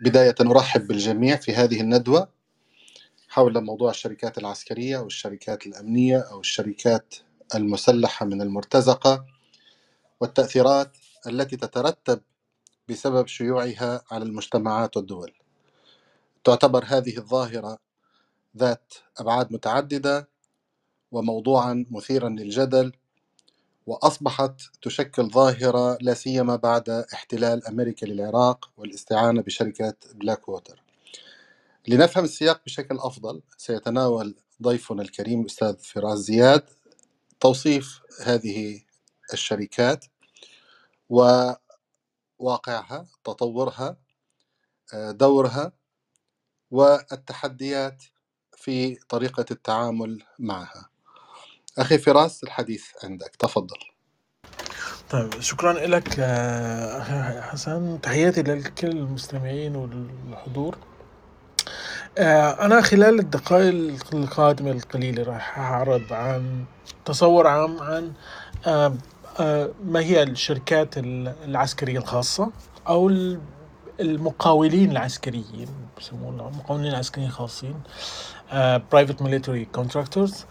بداية أرحب بالجميع في هذه الندوة حول موضوع الشركات العسكرية والشركات الأمنية أو الشركات المسلحة من المرتزقة والتأثيرات التي تترتب بسبب شيوعها على المجتمعات والدول. تعتبر هذه الظاهرة ذات أبعاد متعددة وموضوعا مثيرا للجدل وأصبحت تشكل ظاهرة لا سيما بعد احتلال أمريكا للعراق والاستعانة بشركة بلاك ووتر لنفهم السياق بشكل أفضل سيتناول ضيفنا الكريم أستاذ فراس زياد توصيف هذه الشركات وواقعها تطورها دورها والتحديات في طريقة التعامل معها. أخي فراس الحديث عندك تفضل. طيب شكرا لك آه، حسن. تحياتي لكل المستمعين والحضور. آه، أنا خلال الدقائق القادمة القليلة راح أعرض عن تصور عام عن آه، ما هي الشركات العسكرية الخاصة أو المقاولين العسكريين بسموهم المقاولين العسكريين الخاصين private military contractors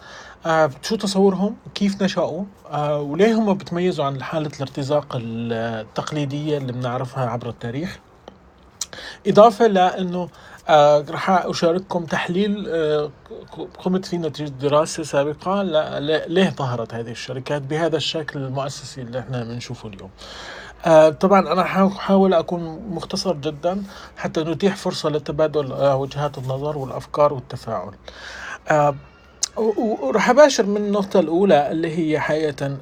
آه شو تصورهم؟ كيف نشأوا؟ آه وليه هم بتميزوا عن حالة الارتزاق التقليدية اللي بنعرفها عبر التاريخ؟ إضافة لأنه آه رح أشارككم تحليل قمت فيه نتيجة دراسة سابقة ليه ظهرت هذه الشركات بهذا الشكل المؤسسي اللي إحنا بنشوفه اليوم؟ طبعا أنا حاول أكون مختصر جدا حتى نتيح فرصة لتبادل وجهات النظر والأفكار والتفاعل. وراح أباشر من النقطة الأولى اللي هي حقيقة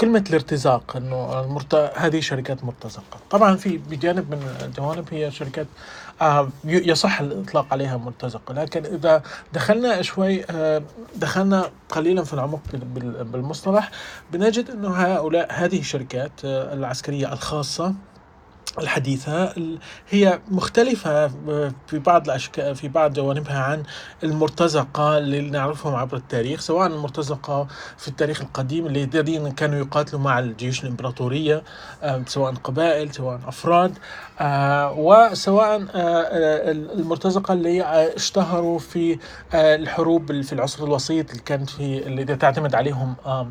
كلمة الارتزاق إنه المرت... هذه شركات مرتزقة، طبعا في بجانب من الجوانب هي شركات يصح الإطلاق عليها مرتزقة، لكن إذا دخلنا شوي دخلنا قليلا في العمق بالمصطلح بنجد إنه هؤلاء هذه الشركات العسكرية الخاصة الحديثة هي مختلفة في بعض الأشكال في بعض جوانبها عن المرتزقة اللي نعرفهم عبر التاريخ سواء المرتزقة في التاريخ القديم اللي الذين كانوا يقاتلوا مع الجيوش الإمبراطورية سواء قبائل سواء أفراد آه، وسواء آه، المرتزقة اللي اشتهروا في آه، الحروب في العصر الوسيط اللي كانت في اللي تعتمد عليهم آه،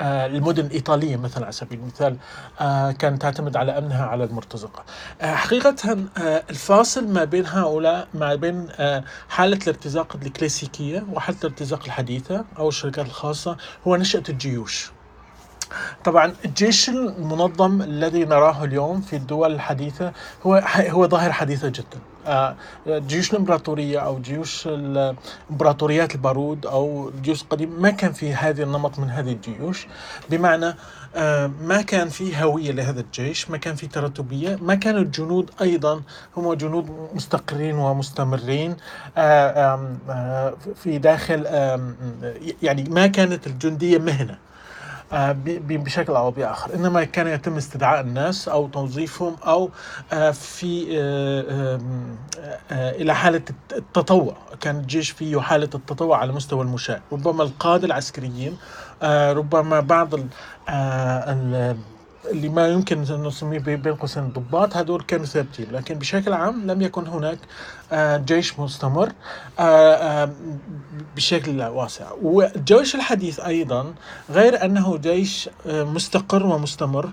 المدن الإيطالية مثلا على سبيل المثال آه، كانت تعتمد على أمنها على المرتزقة. آه، حقيقة الفاصل ما بين هؤلاء ما بين حالة الارتزاق الكلاسيكية وحالة الارتزاق الحديثة أو الشركات الخاصة هو نشأة الجيوش. طبعا الجيش المنظم الذي نراه اليوم في الدول الحديثة هو هو ظاهرة حديثة جدا. آه، جيوش الإمبراطورية أو جيوش إمبراطوريات البارود أو الجيوش القديمه ما كان في هذا النمط من هذه الجيوش. بمعنى آه، ما كان في هوية لهذا الجيش، ما كان في تراتبية، ما كان الجنود أيضا هم جنود مستقرين ومستمرين آه، في داخل يعني ما كانت الجندية مهنة. آه، بشكل أو بآخر. إنما كان يتم استدعاء الناس أو توظيفهم أو آه، في آه، إلى حالة التطوع. كان الجيش فيه حالة التطوع على مستوى المشاة. ربما القادة العسكريين ربما بعض اللي ما يمكن أن نسميه بين قوسين الضباط هذول كانوا ثابتين. لكن بشكل عام لم يكن هناك آه، جيش مستمر آه، آه، بشكل واسع. والجيش الحديث أيضا غير أنه جيش مستقر ومستمر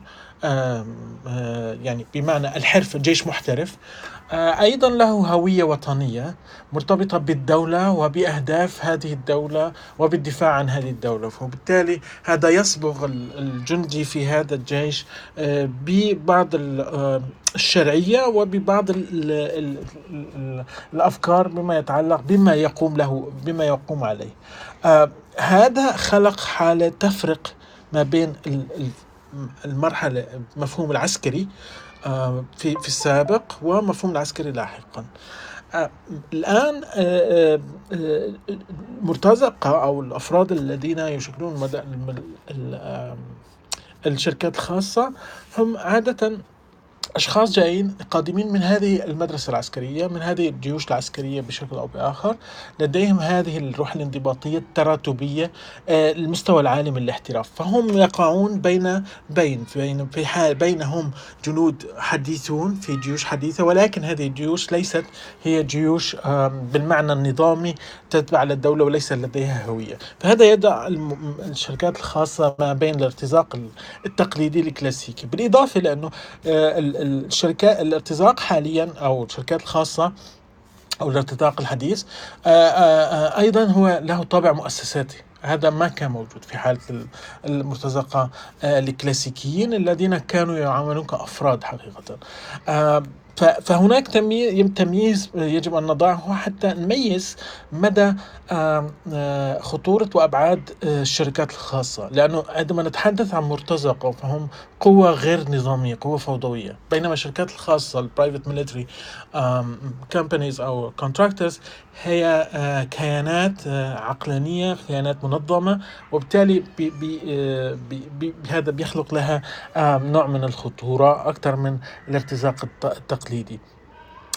يعني بمعنى الحرفة جيش محترف. أيضا له هوية وطنية مرتبطة بالدولة وبأهداف هذه الدولة وبالدفاع عن هذه الدولة. وبالتالي هذا يصبغ الجندي في هذا الجيش آه، ببعض آه، الشرعية وببعض الأفكار بما يتعلق بما يقوم له بما يقوم عليه. هذا خلق حالة تفرق ما بين المرحلة المفهوم العسكري آه، في في السابق ومفهوم العسكري لاحقا. آه، الآن آه، المرتزقة أو الأفراد الذين يشكلون الشركات الخاصة هم عادة أشخاص جايين قادمين من هذه المدرسة العسكرية من هذه الجيوش العسكرية بشكل أو بآخر. لديهم هذه الروح الانضباطية التراتبية آه، المستوى العالي من الاحتراف فهم يقعون بين بين في حال بينهم جنود حديثون في جيوش حديثة ولكن هذه الجيوش ليست هي جيوش بالمعنى النظامي تتبع للدولة وليس لديها هوية. فهذا يدع الشركات الخاصة ما بين الارتزاق التقليدي الكلاسيكي. بالإضافة لأنه آه، الشركات الارتزاق حاليا أو الشركات الخاصة أو الارتزاق الحديث آه، آه، آه، أيضا هو له طابع مؤسساتي. هذا ما كان موجود في حالة المرتزقة الكلاسيكيين الذين كانوا يعاملون كأفراد حقيقة. فهناك تمييز يجب أن نضعه حتى نميز مدى خطورة وأبعاد الشركات الخاصة. لأنه عندما نتحدث عن مرتزقة فهم قوة غير نظامية قوة فوضوية. بينما الشركات الخاصة ال private military companies أو contractors هي كيانات عقلانية كيانات منظمة وبالتالي بي هذا بيخلق لها نوع من الخطورة أكثر من الارتزاق التقليدي.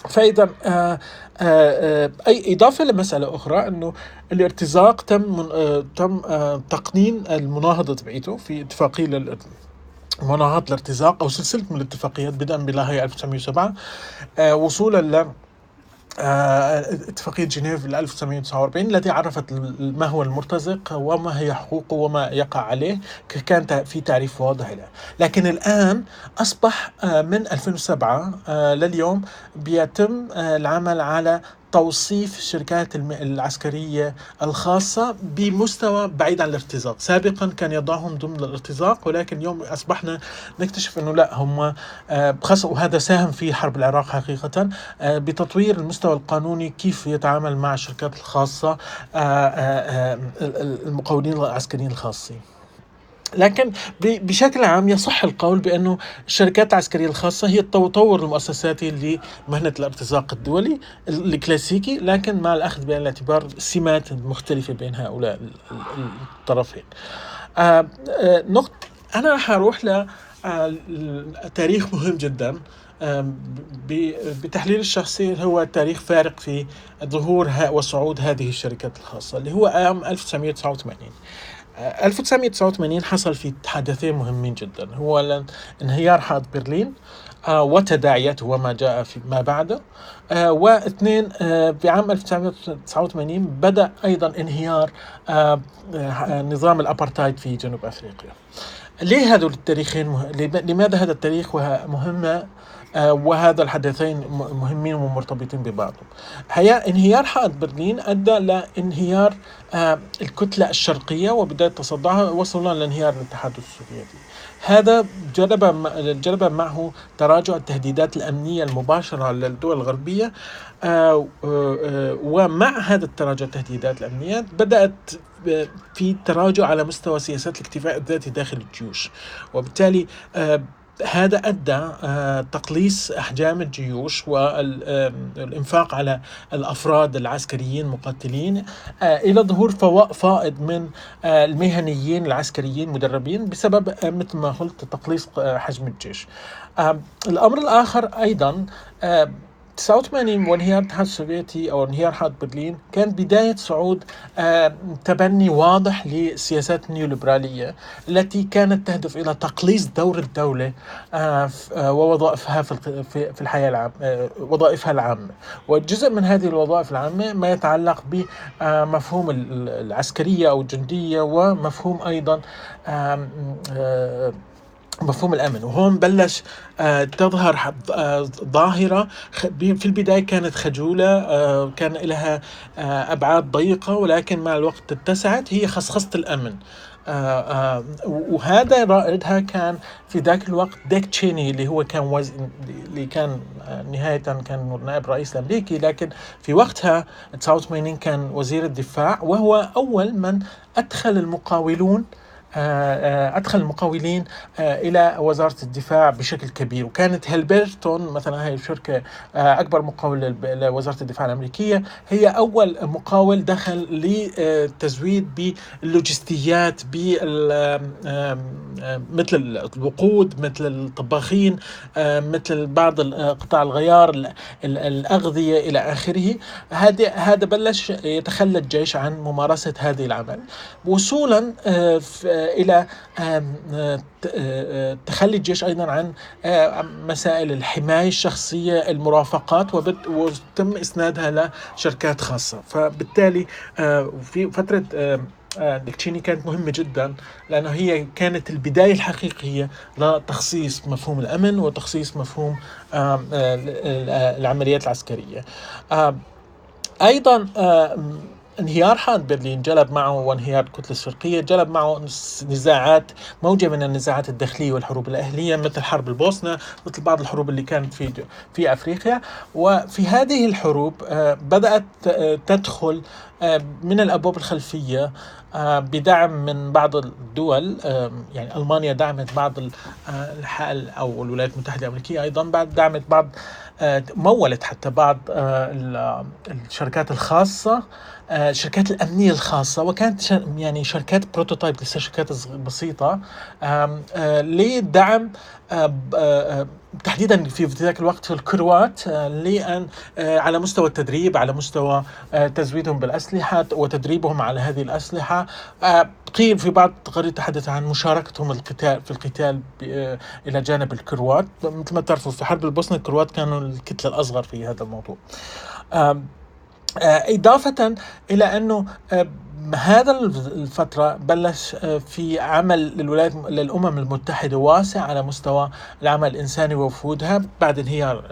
فإذا آه آه أي إضافة لمسألة أخرى إنه الارتزاق تم من آه تم آه تقنين المناهضة تبعيته في اتفاقية مناهضة الارتزاق أو سلسلة من الاتفاقيات بدءا بلاهي 1907 آه وصولا ل آه، اتفاقية جنيف 1949 التي عرفت ما هو المرتزق وما هي حقوقه وما يقع عليه كان في تعريف واضح له. لكن الآن أصبح آه، من 2007 آه، لليوم بيتم العمل على توصيف الشركات العسكرية الخاصة بمستوى بعيد عن الارتزاق. سابقا كان يضعهم ضمن الارتزاق ولكن اليوم أصبحنا نكتشف أنه لا هم آه، خاصة وهذا ساهم في حرب العراق حقيقة آه، بتطوير المستوى القانوني كيف يتعامل مع الشركات الخاصة آه، المقاولين العسكريين الخاصين. لكن بشكل عام يصح القول بأنه الشركات العسكرية الخاصة هي التطور المؤسساتي لمهنة الارتزاق الدولي الكلاسيكي لكن مع الأخذ بعين الاعتبار السمات المختلفة بين هؤلاء الطرفين. آه آه نقطة أنا حروح ل آه، مهم جدا. بتحليل الشخصي هو تاريخ فارق في ظهور وصعود هذه الشركات الخاصة اللي هو عام 1989 1989 حصل في حدثين مهمين جدا. هو انهيار حائط برلين آه وتداعياته وما جاء في ما بعده آه واثنين آه في عام 1989 بدأ أيضا انهيار نظام الابارتايد في جنوب أفريقيا. ليه هذول التاريخين مه... لماذا هذا التاريخ مهمه آه، وهذا الحدثين مهمين ومرتبطين ببعضهم. هي انهيار حائط برلين أدى لانهيار آه، الكتلة الشرقية وبداية تصدعها وصلنا لانهيار الاتحاد السوفيتي. هذا جلب جلب معه تراجع التهديدات الأمنية المباشرة للدول الغربية آه، ومع هذا التراجع التهديدات الأمنية بدأت في تراجع على مستوى سياسات الاكتفاء الذاتي داخل الجيوش. وبالتالي هذا أدى آه، تقليص أحجام الجيوش والانفاق على الأفراد العسكريين المقاتلين آه، إلى ظهور فائض من آه، المهنيين العسكريين مدربين بسبب مثل ما قلت تقليص حجم الجيش. الأمر الآخر أيضا 89 وانهيار الاتحاد السوفيتي أو انهيار حرب برلين كان بداية صعود آه تبني واضح للسياسات النيوليبراليه التي كانت تهدف إلى تقليص دور الدولة آه آه ووظائفها في الحياة العامه وظائفها العامة. وجزء من هذه الوظائف العامة ما يتعلق بمفهوم العسكرية أو الجندية ومفهوم أيضا مفهوم الأمن. وهون بلش آه تظهر آه ظاهرة في البداية كانت خجولة آه كان لها أبعاد ضيقة ولكن مع الوقت اتسعت هي خصخصه الأمن. وهذا رائدها كان في ذاك الوقت ديك تشيني اللي هو كان وز... اللي كان نهاية كان نائب رئيس الأمريكي لكن في وقتها 89 كان وزير الدفاع وهو أول من أدخل المقاولون أدخل المقاولين إلى وزارة الدفاع بشكل كبير. وكانت هيلبرتون مثلا هي شركة أكبر مقاول لوزارة الدفاع الأمريكية هي أول مقاول دخل للتزويد باللوجستيات مثل الوقود مثل الطباخين مثل بعض قطاع الغيار الأغذية إلى آخره. هذا هذا بلش يتخلى الجيش عن ممارسة هذه العمل. وصولا إلى تخلي الجيش أيضا عن مسائل الحماية الشخصية المرافقات وتم إسنادها لشركات خاصة. فبالتالي في فترة ديكتشيني كانت مهمة جدا لأنه هي كانت البداية الحقيقية لتخصيص مفهوم الأمن وتخصيص مفهوم العمليات العسكرية. أيضا انهيار حاد برلين جلب معه وانهيار الكتلة الشرقية جلب معه نزاعات موجة من النزاعات الداخلية والحروب الأهلية مثل حرب البوسنة مثل بعض الحروب اللي كانت في في أفريقيا. وفي هذه الحروب بدأت تدخل من الأبواب الخلفية بدعم من بعض الدول يعني ألمانيا دعمت بعض الحال أو الولايات المتحدة الأمريكية أيضا بعد دعمت بعض مولت حتى بعض الشركات الخاصة الشركات الأمنية الخاصة وكانت يعني شركات بروتوتايب لسه شركات بسيطة. لدعم تحديدا في ذاك الوقت الكروات لأن على مستوى التدريب على مستوى تزويدهم بالأسلحة وتدريبهم على هذه الأسلحة. قيل في بعض التقارير تحدث عن مشاركتهم القتال في القتال إلى جانب الكروات. مثل ما تعرفوا في حرب البوسنة الكروات كانوا الكتله الأصغر في هذا الموضوع. إضافة إلى أنه هذا الفترة بلش في عمل للولايات للأمم المتحدة واسع على مستوى العمل الإنساني ووفودها بعد انهيار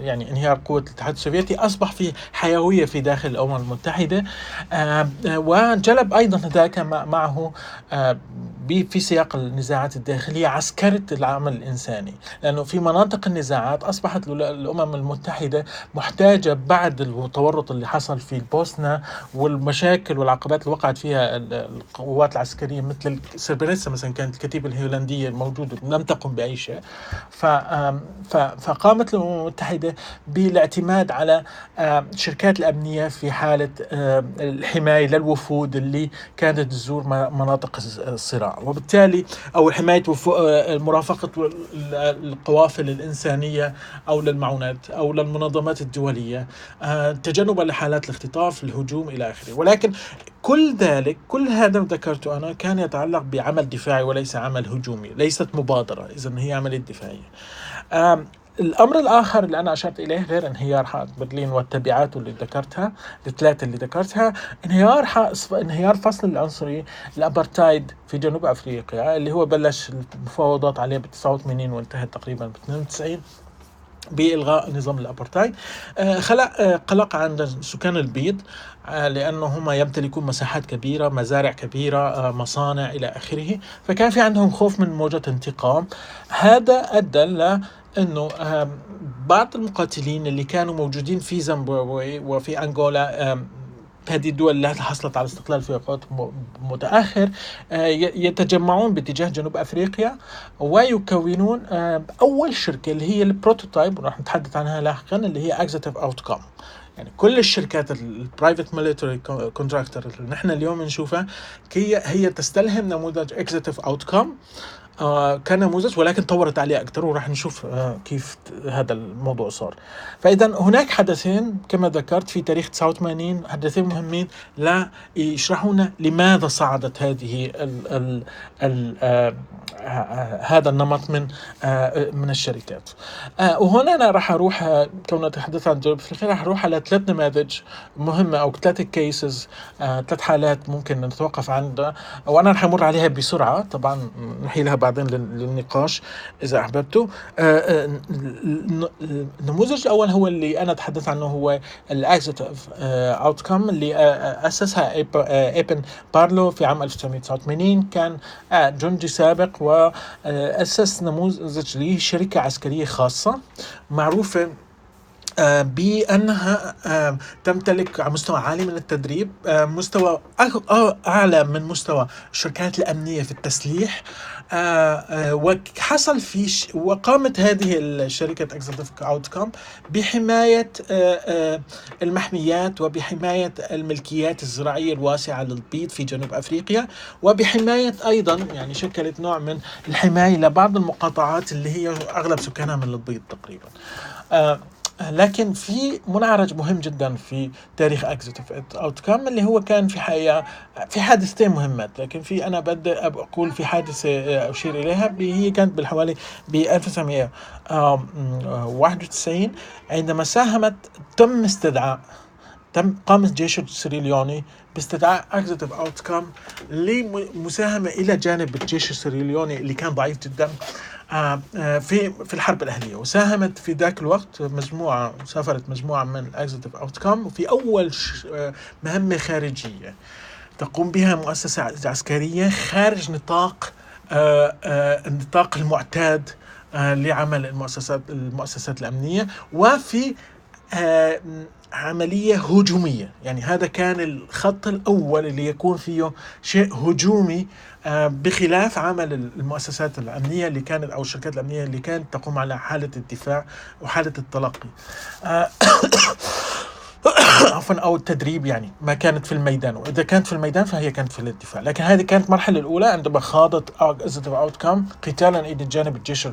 يعني انهيار قوة الاتحاد السوفيتي أصبح في حيوية في داخل الأمم المتحدة. وجلب أيضا ذاك معه في سياق النزاعات الداخلية عسكرة العمل الإنساني. لأنه في مناطق النزاعات أصبحت الأمم المتحدة محتاجة بعد التورط اللي حصل في البوسنة والمشاكل والعقبات اللي وقعت فيها القوات العسكرية مثل سربريتسا مثلا كانت الكتيبة الهولندية الموجودة لم تقم بأي شيء. فقامت الأمم المتحدة بالاعتماد على شركات الأمنية في حالة الحماية للوفود اللي كانت تزور مناطق الصراع. وبالتالي أو حماية مرافقه القوافل الإنسانية أو للمعونات أو للمنظمات الدولية تجنبا لحالات الاختطاف الهجوم إلى آخره. ولكن كل ذلك كل هذا ذكرته أنا كان يتعلق بعمل دفاعي وليس عمل هجومي ليست مبادرة اذا هي عملية دفاعية. الأمر الآخر اللي أنا أشرت إليه غير انهيار حائط برلين والتبعات اللي ذكرتها الثلاثه اللي ذكرتها انهيار انهيار فصل العنصري الأبرتايد في جنوب أفريقيا اللي هو بلش المفاوضات عليه ب 89 وانتهت تقريبا ب 92 بإلغاء نظام الأبرتايد. خلق قلق عند سكان البيض. لأنه هم يمتلكون مساحات كبيرة مزارع كبيرة مصانع إلى آخره. فكان في عندهم خوف من موجة انتقام. هذا أدى ل إنه بعض المقاتلين اللي كانوا موجودين في زيمبابوي وفي أنغولا هذه الدول التي حصلت على الاستقلال في وقت متأخر يتجمعون باتجاه جنوب أفريقيا ويكونون أول شركة اللي هي ال prototype وراح نتحدث عنها لاحقا اللي هي Executive Outcomes يعني كل الشركات ال private military contractor اللي نحن اليوم نشوفها هي هي تستلهم نموذج Executive Outcomes آه كنموذج ولكن طورت عليه أكثر وراح نشوف آه كيف هذا الموضوع صار. فإذا هناك حدثين كما ذكرت في تاريخ 89 حدثين مهمين لا يشرحون لماذا صعدت هذه ال ال ال آه هذا النمط من آه من الشركات. آه وهنا أنا راح أروح آه كون نتحدث عن جنوب افريقيا راح أروح على ثلاث نماذج مهمة أو ثلاث كيسز آه ثلاث حالات ممكن نتوقف عندها وأنا راح أمر عليها بسرعة. طبعا نحيلها بعدين للنقاش. إذا أحببتوا. النموذج الأول هو اللي أنا تحدثت عنه هو ال Executive Outcomes اللي أسسها إيبن بارلو في عام 1989 كان جندي سابق واسس نموذج لشركة عسكرية خاصة معروفة آه، بأنها آه، تمتلك مستوى عالي من التدريب آه، مستوى أعلى من مستوى الشركات الأمنية في التسليح آه، آه، وحصل في. وقامت هذه الشركة اكزيتيف اوتكم بحماية آه، آه، المحميات وبحماية الملكيات الزراعية الواسعة للبيض في جنوب أفريقيا وبحماية أيضا يعني شكلت نوع من الحماية لبعض المقاطعات اللي هي أغلب سكانها من البيض تقريبا آه، لكن في منعرج مهم جدا في تاريخ Executive Outcomes اللي هو كان في حقيقة في حادثتين مهمات. لكن في أنا بدي أقول في حادثة آه، أشير إليها هي كانت بالحوالي ب 1991 عندما ساهمت تم استدعاء تم قام الجيش السيراليوني باستدعاء Executive Outcomes لمساهمة إلى جانب الجيش السيراليوني اللي كان ضعيف جدا. آه، آه، في في الحرب الأهلية وساهمت في ذاك الوقت مجموعة سافرت مجموعة من ال Executive Outcomes في أول ش- آه، مهمة خارجية تقوم بها مؤسسة عسكرية خارج نطاق آه، آه، النطاق المعتاد آه، لعمل المؤسسات المؤسسات الأمنية وفي عملية هجومية. يعني هذا كان الخط الأول اللي يكون فيه شيء هجومي آه، بخلاف عمل المؤسسات الأمنية اللي كانت أو الشركات الأمنية اللي كانت تقوم على حالة الدفاع وحالة التلقي. آه، عفوا أو التدريب يعني ما كانت في الميدان. وإذا كانت في الميدان فهي كانت في الدفاع لكن هذه كانت المرحله الأولى عندما خاضت اكزيتيف اوتكم قتالا إلى جانب الجيش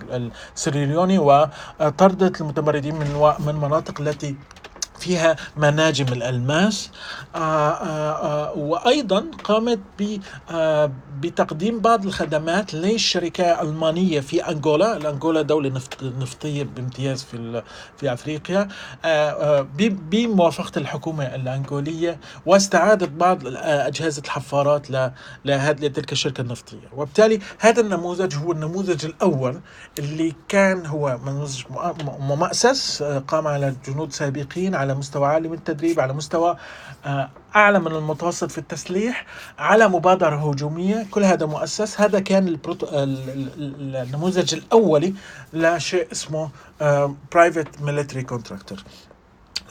السريليوني وطردت المتمردين من من مناطق التي فيها مناجم الألماس. آه آه آه وأيضا قامت بتقديم بعض الخدمات للشركة الألمانية في أنغولا. الأنغولا دولة نفط نفطية بامتياز في في أفريقيا. بموافقة الحكومة الأنغولية واستعادت بعض أجهزة الحفارات لتلك الشركة النفطية. وبالتالي هذا النموذج هو النموذج الأول اللي كان هو نموذج مؤسس قام على جنود سابقين على مستوى عالي من التدريب على مستوى آه، أعلى من المتوسط في التسليح على مبادرة هجومية. كل هذا مؤسس. هذا كان البروتو... ال- ال- ال- النموذج الأولي لشيء اسمه private military contractor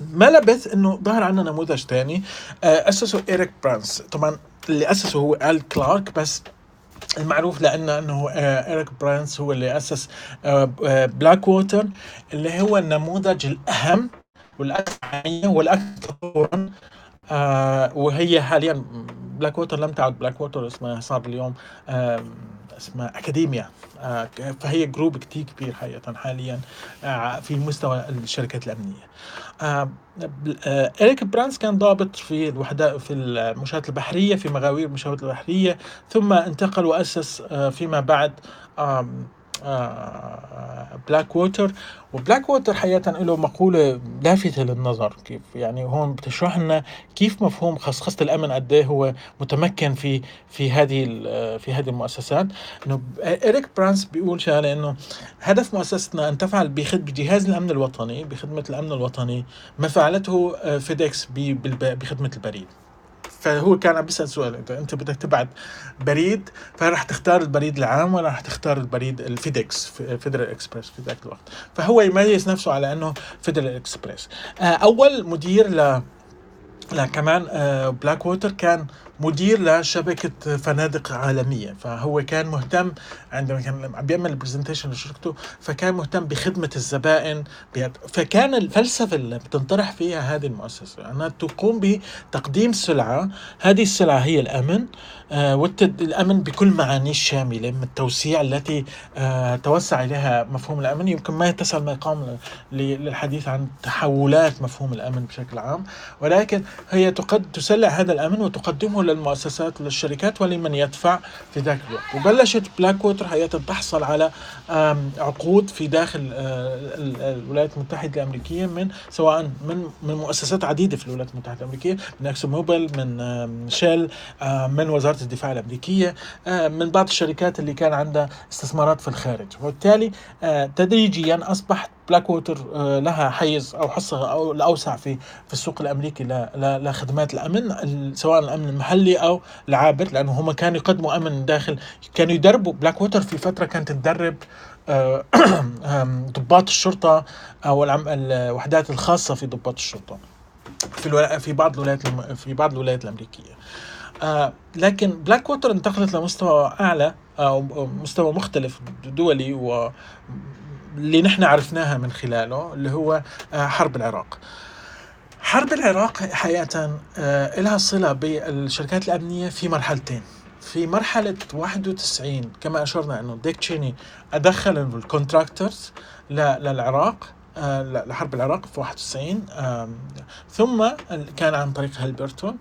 ما لبث إنه ظهر عنا نموذج ثاني أسسه إيريك برانس. طبعا اللي أسسه هو أل كلارك بس المعروف لأنه إنه آه، إيريك برانس هو اللي أسس بلاك ووتر اللي هو النموذج الأهم والأكثر والأكثر تطورا آه وهي حاليا بلاك ووتر لم تعد بلاك ووتر اسمها صار اليوم آه اسمها أكاديمي آه فهي group كتير كبير حقيقه حاليا في مستوى الشركات الأمنية. إريك برانس كان ضابط في الوحدة في المشاة البحرية في مغاوير المشاة البحرية ثم انتقل وأسس آه فيما بعد بلاك ووتر وبلاك ووتر حقيقة له مقولة لافتة للنظر. كيف يعني هون بتشرح لنا كيف مفهوم خصخصة الأمن قد إيه هو متمكن في في هذه ال- في هذه المؤسسات. إنه إريك برانس بيقول شغلة إنه هدف مؤسستنا أن تفعل بجهاز الأمن الوطني بخدمة الأمن الوطني ما فعلته آه، FedEx ب- بالب- بخدمة البريد. فهو كان عم بيسأل سؤال اذا إنت بدك تبعت بريد فراح تختار البريد العام ولا راح تختار البريد ال FedEx Federal Express في ذاك الوقت؟ فهو يميز نفسه على إنه Federal Express. آه، أول مدير ل لا كمان آه، بلاك ووتر كان مدير لشبكة فنادق عالمية فهو كان مهتم عندما كان عم بيعمل ال presentation لشركته فكان مهتم بخدمة الزبائن فكان الفلسفة اللي بتنطرح فيها هذه المؤسسة أنها تقوم بتقديم سلعة هذه السلعة هي الأمن آه والأمن بكل معانيه الشاملة من التوسيع التي آه توسع إليها مفهوم الأمن يمكن ما يتسع المقام للحديث عن تحولات مفهوم الأمن بشكل عام ولكن هي تقد تسلع هذا الأمن وتقدمه للمؤسسات وللشركات ولمن يدفع في ذاك الوقت. وبلشت بلاك ووتر حقيقه تحصل على عقود في داخل آه، ال- ال- الولايات المتحدة الأمريكية من سواء من من مؤسسات عديدة في الولايات المتحدة الأمريكية من إكسون موبيل من شيل من وزارة الدفاع الأمريكية آم، من بعض الشركات اللي كان عندها استثمارات في الخارج وبالتالي آه، تدريجيا أصبحت بلاك ووتر آه، لها حيز أو حصة أو الأوسع في في السوق الأمريكي لخدمات الأمن ال- سواء الأمن المحلي أو العابر لأنه هم كانوا يقدموا أمن داخل كانوا يدربوا بلاك ووتر في فترة كانت تدرب آه، ضباط الشرطة أو الوحدات الخاصة في ضباط الشرطة في. في بعض الولايات. في بعض الولايات الأمريكية آه لكن بلاك ووتر انتقلت لمستوى أعلى أو مستوى مختلف دولي و اللي نحن عرفناها من خلاله اللي هو آه حرب العراق. حرب العراق حقيقة آه لها صلة بالشركات الأمنية في مرحلتين. في مرحلة 91 كما أشرنا أنه ديك تشيني أدخل ال contractors للعراق آه، لحرب العراق في 91 آم، ثم كان عن طريق هالبرتون.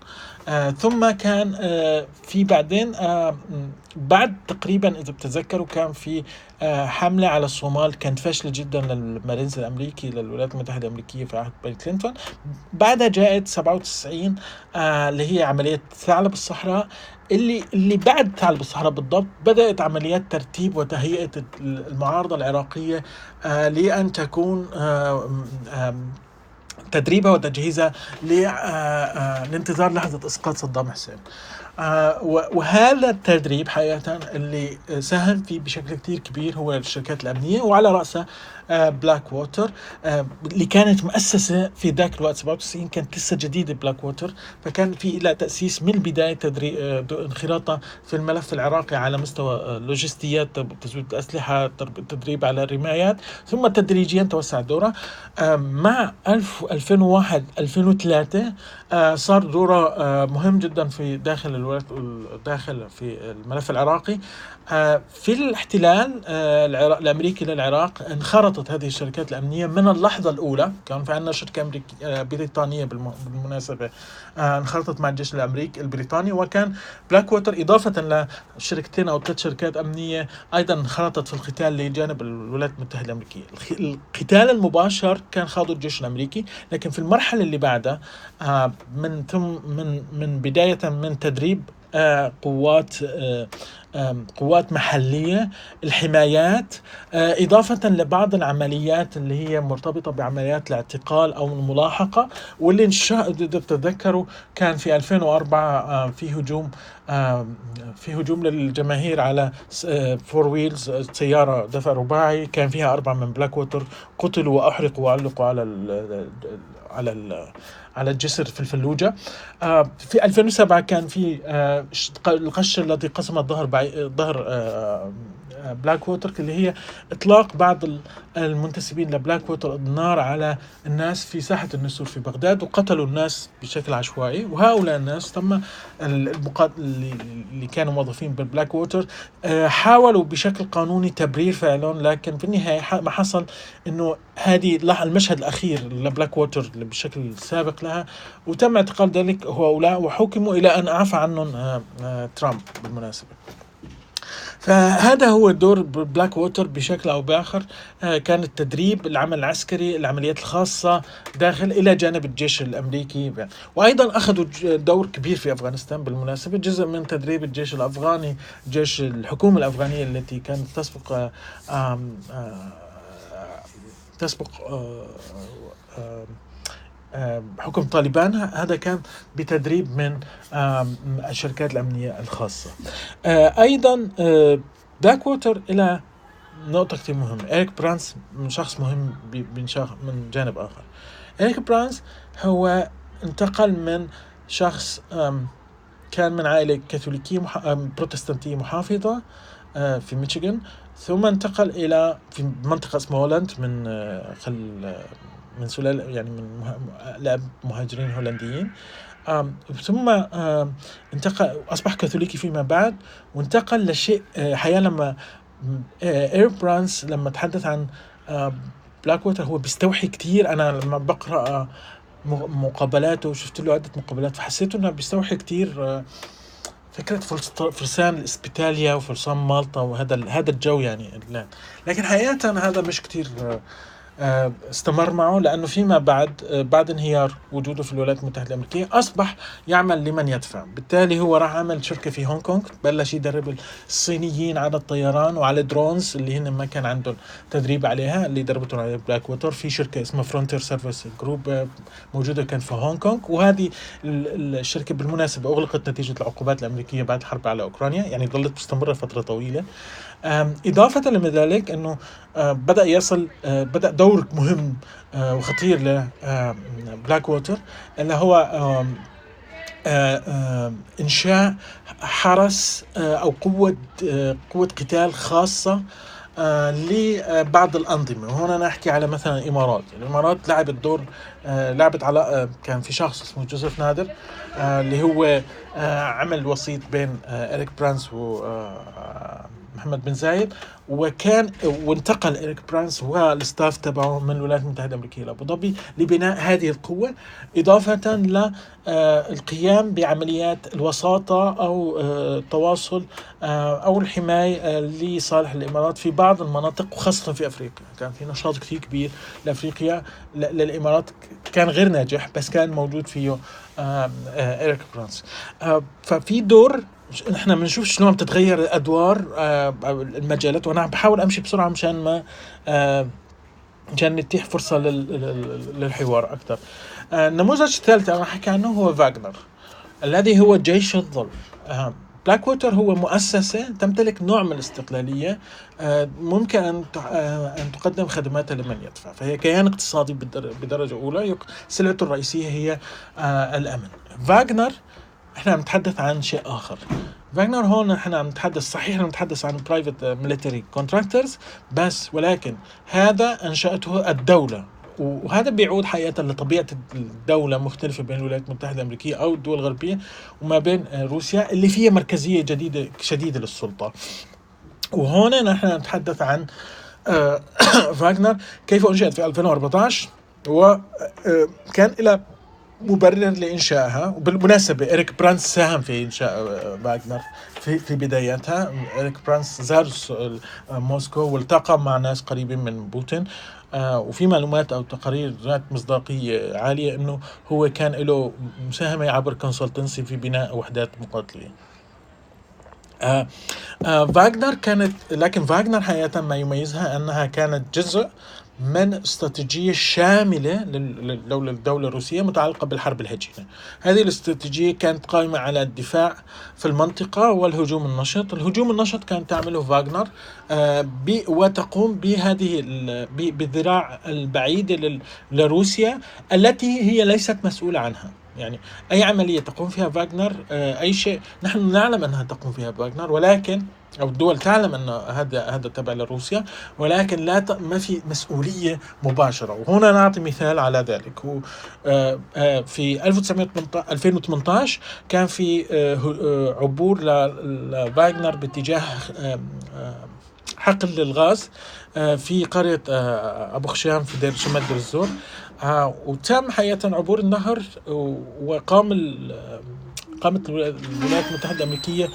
آه، ثم كان آه، في بعدين آه، بعد تقريبا إذا بتتذكروا كان في آه، حملة على الصومال كانت فاشلة جدا للمارينز الأمريكي للولايات المتحدة الأمريكية في عهد بيل كلينتون. بعدها جاءت 97 آه، اللي هي عملية ثعلب الصحراء اللي اللي بعد ثعلب الصحراء بالضبط بدأت عمليات ترتيب وتهيئة المعارضة العراقية آه، لأن تكون آه، م- وتجهيزها ل- آه، آه، لانتظار لحظة إسقاط صدام حسين. آه، وهذا التدريب حقيقة اللي ساهم فيه بشكل كتير كبير هو الشركات الأمنية وعلى رأسها بلاك ووتر آه، اللي كانت مؤسسة في ذاك الوقت 97 كانت لسه جديدة بلاك ووتر فكان في لها تأسيس من البداية تدري آه، انخراطها في الملف العراقي على مستوى آه، لوجستيات تزويد الأسلحة ترب- التدريب على الرمايات ثم تدريجيا توسع دورها آه، مع 1000 2001 2003 آه، صار دوره آه، مهم جدا في داخل الولايات داخل في الملف العراقي. آه، في الاحتلال آه، الأمريكي للعراق انخرطت هذه الشركات الأمنية من اللحظة الأولى. كان في عندنا شركة امريكيه آه، بريطانية بالم- بالمناسبة آه، انخرطت مع الجيش الامريكي البريطاني. وكان بلاك ووتر اضافه لشركتين أو ثلاث شركات أمنية أيضا انخرطت في القتال لجانب الولايات المتحدة الأمريكية. القتال المباشر كان خاضه الجيش الأمريكي لكن في المرحلة اللي بعدها آه، من ثم من من بداية من تدريب آه، قوات آه، قوات محلية الحمايات آه، إضافة لبعض العمليات اللي هي مرتبطة بعمليات الاعتقال أو الملاحقة واللي إن شاء إذا بتتذكروا كان في 2004 آه، في هجوم في هجوم للجماهير على four wheels سيارة دفع رباعي كان فيها أربعة من بلاك ووتر قتلوا وأحرقوا وعلقوا على ال على ال على الجسر في الفلوجة. آه، في 2007 كان في آه، ش- القشة التي قسمت ظهر بلاك ووتر اللي هي إطلاق بعض ال- المنتسبين لبلاك ووتر النار على الناس في ساحة النسور في بغداد وقتلوا الناس بشكل عشوائي. وهؤلاء الناس تم المقاد... اللي كانوا موظفين بالبلاك ووتر آه، حاولوا بشكل قانوني تبرير فعلهم لكن في النهاية ح- ما حصل إنه هذه المشهد الأخير لبلاك ووتر بشكل سابق لها. وتم اعتقال ذلك هؤلاء وحكموا إلى أن عفى عنهم آه، آه، ترامب بالمناسبة. فهذا هو دور بلاك ووتر بشكل أو بآخر. آه، كان التدريب العمل العسكري العمليات الخاصة داخل إلى جانب الجيش الأمريكي. وأيضا أخذوا دور كبير في أفغانستان بالمناسبة جزء من تدريب الجيش الأفغاني جيش الحكومة الأفغانية التي كانت تسبق تسبق آه، آه، حكم طالبان هذا كان بتدريب من الشركات الأمنية الخاصة. آه، أيضا آه، بلاك ووتر إلى نقطة كثير مهمة. إريك برنس من شخص مهم من شخص من جانب آخر. إريك برنس هو انتقل من شخص كان من عائلة كاثوليكية مح... آم، بروتستانتية محافظة آه، في ميشيغان ثم انتقل إلى في منطقة اسمها هولند من آه، خل آه، من سلالة يعني من. لأب مهاجرين هولنديين ثم انتقل أصبح كاثوليكي فيما بعد وانتقل لشيء آه، حقيقة لما آه، إريك برنس لما تحدث عن بلاك ووتر هو بيستوحي كتير أنا لما بقرأ آه، مقابلاته وشفت له عدة مقابلات فحسيت إنه بيستوحي آه، فكرة فرس- فرسان الاسبتارية وفرسان مالطا وهذا هذا الجو يعني. لكن حقيقة هذا مش آه، آه، استمر معه لأنه فيما بعد آه، بعد انهيار وجوده في الولايات المتحدة الأمريكية أصبح يعمل لمن يدفع، بالتالي هو راح عمل شركة في هونغ كونغ بلش يدرب الصينيين على الطيران وعلى ال drones اللي هن ما كان عندهم تدريب عليها اللي دربتهم على بلاك ووتر في شركة اسمها Frontier Services Group موجودة كانت في هونغ كونغ. وهذه الشركة بالمناسبة أغلقت نتيجة العقوبات الأمريكية بعد الحرب على أوكرانيا يعني ظلت مستمرة فترة طويلة. إضافة لذلك أنه بدأ يصل بدأ دور مهم وخطير لبلاك ووتر اللي هو إنشاء حرس أو قوة قوة قتال خاصة لبعض الأنظمة. وهنا نحكي على مثلا الإمارات. الإمارات لعبت دور لعبت على كان في شخص اسمه جوزيف نادر اللي هو عمل وسيط بين إريك برنس و محمد بن زايد وكان وانتقل إريك برنس وال staff تبعه من الولايات المتحدة الأمريكية لأبو ظبي لبناء هذه القوة إضافة للقيام بعمليات الوساطة أو التواصل أو الحماية لصالح الإمارات في بعض المناطق وخاصة في أفريقيا. كان في نشاط كثير كبير لأفريقيا للإمارات كان غير ناجح بس كان موجود فيه إريك برنس. ففي دور نحن بنشوف شلون بتتغير الأدوار آه المجالات وأنا عم بحاول أمشي بسرعة مشان ما آه مشان نتيح فرصة للحوار أكثر آه النموذج الثالث أنا أحكي عنه هو فاغنر الذي هو جيش الظل. بلاك ووتر هو مؤسسة تمتلك نوع من الاستقلالية ممكن أن أن تقدم خدماتها لمن يدفع. فهي كيان اقتصادي بدرجة أولى سلعته الرئيسية هي الأمن. فاغنر إحنا عم نتحدث عن شيء آخر. فاغنر هون إحنا عم نتحدث صحيح عم نتحدث عن private military contractors بس ولكن هذا أنشأته الدولة. وهذا بيعود حقيقة لطبيعة الدولة مختلفة بين الولايات المتحدة الأمريكية أو الدول الغربية وما بين روسيا اللي فيها مركزية جديدة شديدة للسلطة. وهون نحن نتحدث عن فاغنر كيف انشئت في 2014 وكان إلى مبرر لإنشائها وبالمناسبة إريك برانس ساهم في إنشاء فاغنر في في بدايتها إريك برانس زار موسكو والتقى مع ناس قريبين من بوتين. آه وفي معلومات أو تقارير ذات مصداقية عالية إنه هو كان له مساهمة عبر consultancy في بناء وحدات مقاتله آه آه فاغنر كانت لكن فاغنر حقيقة ما يميزها أنها كانت جزء من استراتيجية شاملة للدولة الروسية متعلقة بالحرب الهجينة. هذه الاستراتيجية كانت قائمة على الدفاع في المنطقة والهجوم النشط. الهجوم النشط كان تعمله فاغنر وتقوم بهذه بالذراع البعيدة لروسيا التي هي ليست مسؤولة عنها. يعني أي عملية تقوم فيها فاغنر أي شيء نحن نعلم أنها تقوم فيها فاغنر ولكن أو الدول تعلم أن هذا هذا تبع لروسيا ولكن لا ت... ما في مسؤولية مباشرة. وهنا نعطي مثال على ذلك. هو في 2018 كان في عبور لفاغنر باتجاه حقل للغاز في قرية أبو خشام في دير شمال دير الزور. آه وتم حقيقة عبور النهر وقام قامت الولايات المتحدة الأمريكية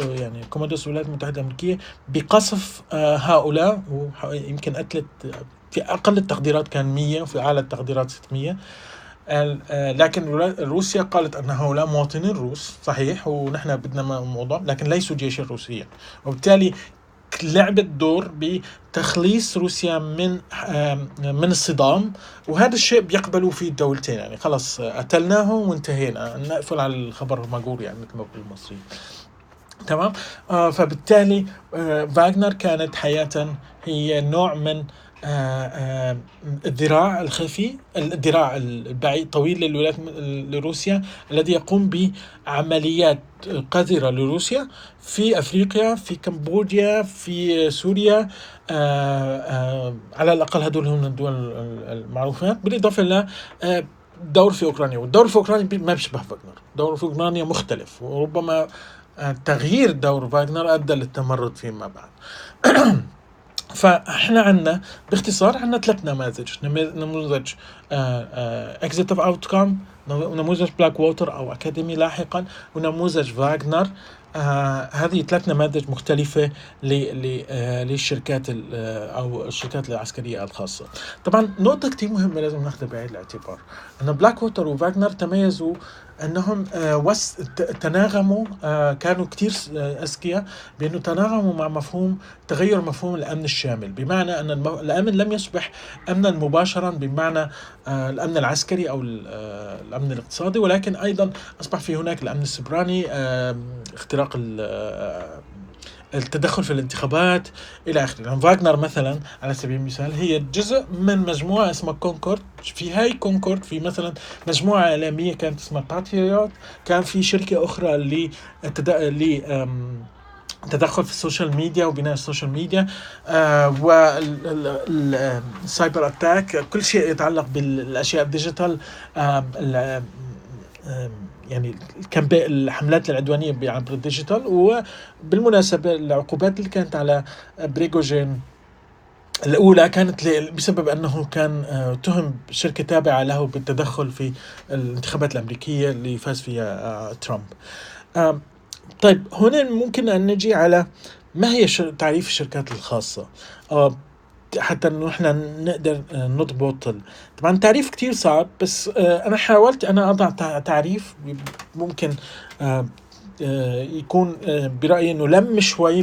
يعني كوماندوس الولايات المتحدة الأمريكية بقصف آه هؤلاء ويمكن قتلت في أقل التقديرات كان 100 وفي أعلى التقديرات 600 لكن روسيا قالت أن هؤلاء مواطنين روس صحيح ونحن بدنا موضوع لكن ليسوا جيشا روسيا وبالتالي لعبت دور بتخليص روسيا من من الصدام وهذا الشيء بيقبلوا فيه الدولتين يعني. خلص قتلناه وانتهينا. نقفل على الخبر المقور يعني مثل ما بقول المصري. تمام؟ آه فبالتالي آه فاغنر كانت حياة هي نوع من الذراع الخفي الذراع البعيد طويل للولايات لروسيا الذي يقوم بعمليات قذرة لروسيا في أفريقيا في كمبوديا في سوريا آه على الأقل هدول هم الدول المعروفة. بالإضافة إلى دور في أوكرانيا. والدور في أوكرانيا ما بيشبه فاغنر. دور في أوكرانيا مختلف. وربما تغيير دور فاغنر أدى للتمرد فيما بعد. فاحنا عندنا باختصار عندنا ثلاث نماذج. نموذج Executive Outcomes ونموذج بلاك ووتر أو أكاديمي لاحقا ونموذج فاغنر آه هذه ثلاث نماذج مختلفة آه للشركات آه أو الشركات العسكرية الخاصة. طبعا نقطة كثير مهمة لازم ناخذها بعين الاعتبار. أن بلاك ووتر وفاغنر تميزوا أنهم آه وس تناغموا آه كانوا كثير أذكياء بأنه تناغموا مع مفهوم تغير مفهوم الأمن الشامل. بمعنى أن الأمن لم يصبح امنا مباشرا بمعنى آه الأمن العسكري أو الأمن الاقتصادي ولكن أيضا أصبح في هناك الأمن السبراني اختراق التدخل في الانتخابات إلى آخره، يعني فاغنر مثلا على سبيل المثال هي جزء من مجموعة اسمها كونكورد، في هاي كونكورد في مثلا مجموعة إعلامية كانت اسمها باتريوت، كان في شركة أخرى ل تدخل في ال social media وبناء ال social media آه وال cyber attack كل شيء يتعلق بالأشياء ال digital آه يعني الحملات العدوانية عبر ال digital وبالمناسبة العقوبات اللي كانت على بريغوجين الأولى كانت بسبب أنه كان تهم شركة تابعة له بالتدخل في الانتخابات الأمريكية اللي فاز فيها ترامب. طيب هنا ممكن أن نجي على ما هي تعريف الشركات الخاصة. حتى إنه إحنا نقدر نضبط طبعا تعريف كتير صعب بس أنا حاولت أنا أضع تعريف ممكن يكون برأيي إنه لم شوي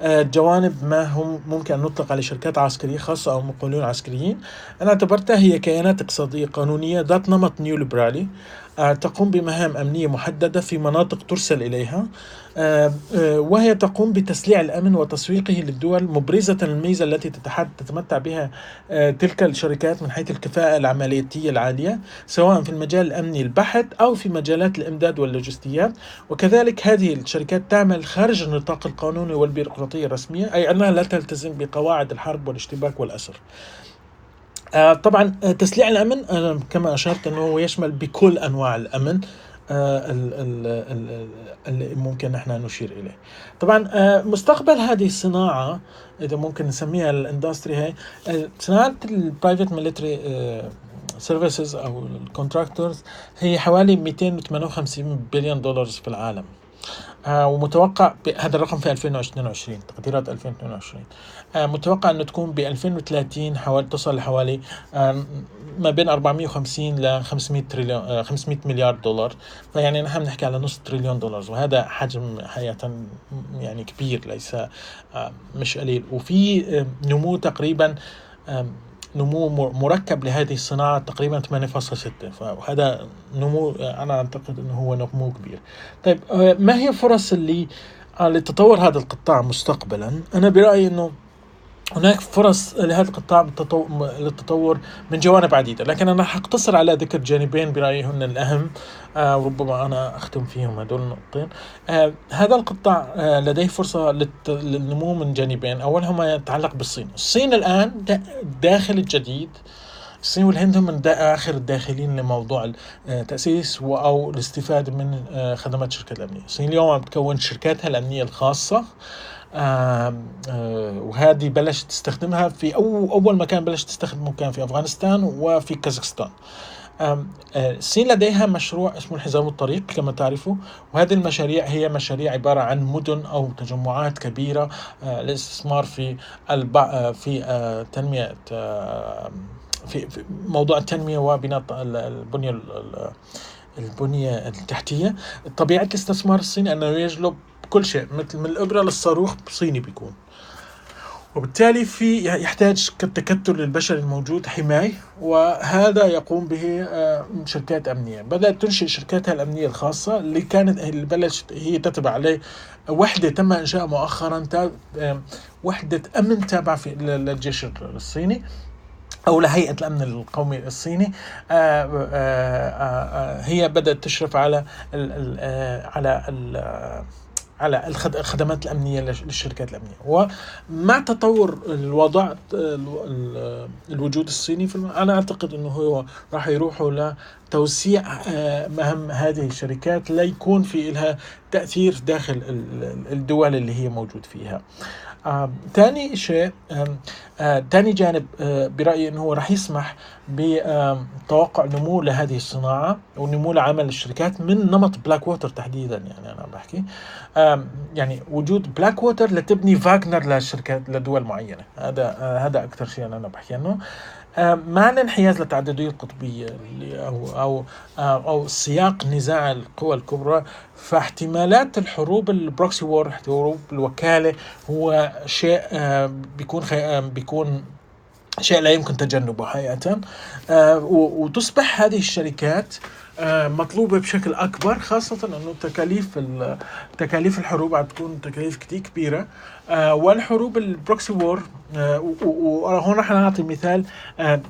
بجوانب ما هم ممكن أن نطلق على شركات عسكرية خاصة أو مقاولون عسكريين. أنا اعتبرتها هي كيانات اقتصاديه قانونيه ذات نمط نيو ليبرالي تقوم بمهام أمنية محددة في مناطق ترسل إليها وهي تقوم بتسليع الأمن وتسويقه للدول مبرزة الميزة التي تتمتع بها تلك الشركات من حيث الكفاءة العملياتية العالية سواء في المجال الأمني البحت أو في مجالات الإمداد واللوجستيات. وكذلك هذه الشركات تعمل خارج النطاق القانوني والبيروقراطية الرسمية أي أنها لا تلتزم بقواعد الحرب والاشتباك والأسر. آه طبعا آه تسليع الأمن آه كما أشرت أنه يشمل بكل أنواع الأمن اللي ممكن نحن نشير إليه. طبعا مستقبل هذه الصناعة إذا ممكن نسميها ال industry هي صناعة ال private military services أو ال contractors هي حوالي 258 بليون دولار في العالم. آه ومتوقع هذا الرقم في 2022 تقديرات 2022 آه متوقع إنه تكون ب 2030 حوالي تصل لحوالي آه ما بين 450 ل 500 تريليون 500 مليار دولار. فيعني نحن بنحكي على نص تريليون دولار وهذا حجم حقيقة يعني كبير ليس مش قليل. وفي نمو تقريبا نمو مركب لهذه الصناعة تقريبا 8.6 فهذا نمو أنا أعتقد أنه هو نمو كبير. طيب ما هي فرص اللي لتطور هذا القطاع مستقبلا؟ أنا برأيي أنه هناك فرص لهذا القطاع للتطور من جوانب عديدة لكن أنا حقتصر على ذكر جانبين برأيي هن الأهم. آه وربما أنا أختم فيهم هدول النقطتين. آه هذا القطاع آه لديه فرصة للنمو من جانبين. أولهما يتعلق بالصين. الصين الآن داخل الجديد الصين والهند هم من آخر الداخلين لموضوع التأسيس أو الاستفادة من خدمات الشركات الأمنية. الصين اليوم عم تكون شركاتها آه آه وهذه بلشت تستخدمها في أو أول مكان بلشت تستخدمه كان في أفغانستان وفي كازاخستان. الصين لديها مشروع اسمه الحزام الطريق كما تعرفوا وهذه المشاريع هي مشاريع عبارة عن مدن أو تجمعات كبيرة آه للاستثمار في الب... في تنمية في موضوع التنمية وبناء البنية البنية التحتية. طبيعة الاستثمار الصيني أنه يجلب كل شيء مثل من الإبرة للصاروخ صيني بيكون. وبالتالي في يحتاج كالتكتل البشري الموجود حماية وهذا يقوم به شركات أمنية. بدأت تنشئ شركاتها الأمنية الخاصة اللي كانت اللي بلشت هي تتبع عليه وحدة تم إنشاء مؤخرا وحدة أمن تابعة للجيش الصيني أو لهيئة الأمن القومي الصيني. آآ هي بدأت تشرف على على على الخدمات الأمنية للشركات الأمنية. ومع تطور الوضع الوجود الصيني في أنا أعتقد إنه هو راح يروحوا لتوسيع مهام هذه الشركات ليكون في لها تأثير داخل الدول اللي هي موجود فيها. آه، تاني شيء آه، تاني جانب آه، برأيي أنه هو راح يسمح بتوقع نمو لهذه الصناعة ونمو لعمل الشركات من نمط بلاك ووتر تحديدا يعني أنا بحكي. يعني وجود بلاك ووتر لتبني فاغنر للشركات لدول معينة. هذا آه، هذا أكثر شيء أنا بحكي عنه. آه، مع الانحياز للتعددية القطبية أو أو أو سياق نزاع القوى الكبرى فاحتمالات الحروب ال proxy war حروب الوكالة هو شيء آه، بيكون. آه، بيكون شيء لا يمكن تجنبه حقيقة وتصبح هذه الشركات آه، مطلوبة بشكل أكبر خاصة أنه تكاليف ال- تكاليف الحروب عم تكون تكاليف كتير كبيرة. آه، والحروب ال proxy war وهون رح نعطي مثال آه،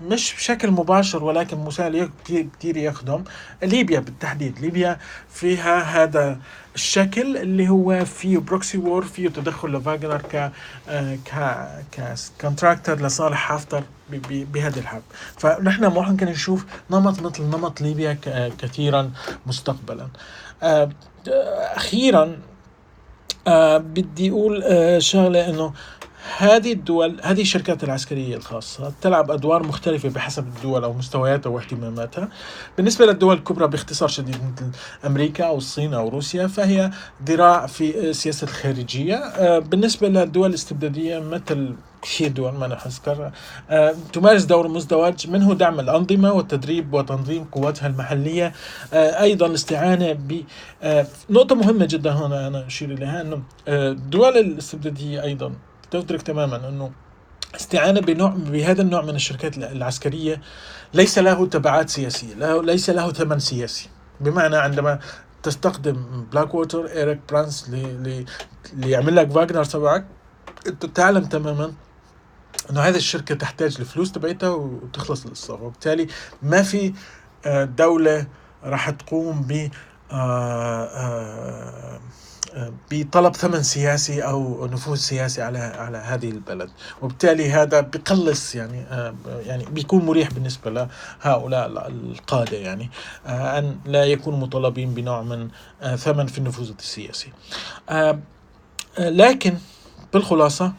مش بشكل مباشر ولكن مثال كتير كتير يخدم. ليبيا بالتحديد. ليبيا فيها هذا الشكل اللي هو فيه proxy war فيه تدخل لفاغنر ك آه، ك contractor لصالح حفتر بهذه الحرب. فنحن ممكن نشوف نمط مثل نمط ليبيا ك- كثيرا مستقبلا. آه، أخيرا آه بدي أقول آه شغلة إنه هذه الدول هذه الشركات العسكرية الخاصة تلعب أدوار مختلفة بحسب الدول أو مستوياتها واهتماماتها. بالنسبة للدول الكبرى باختصار شديد مثل أمريكا أو الصين أو روسيا فهي ذراع في السياسة الخارجية. آه، بالنسبة للدول الاستبدادية مثل كثير دول ما رح أذكر آه، تمارس دور مزدوج منه دعم الأنظمة والتدريب وتنظيم قواتها المحلية. آه، أيضا الاستعانة ب آه، نقطة مهمة جدا هنا أنا أشير إليها أنه آه، الدول الاستبدادية أيضا تدرك تماما أنه استعانة بنوع بهذا النوع من الشركات العسكرية ليس له تبعات سياسية له ليس له ثمن سياسي. بمعنى عندما تستخدم بلاك ووتر ايريك برانس لي- لي- ليعمل لك فاغنر تبعك أنت تعلم تماما إنه هذه الشركة تحتاج الفلوس تبعتها وتخلص القصة وبالتالي ما في آه، دولة راح تقوم ب آه، آه، بطلب ثمن سياسي أو نفوذ سياسي على على هذه البلد. وبالتالي هذا بقلص يعني آه، يعني بيكون مريح بالنسبة لهؤلاء القادة يعني آه، أن لا يكونوا مطالبين بنوع من آه، ثمن في النفوذ السياسي. لكن بالخلاصة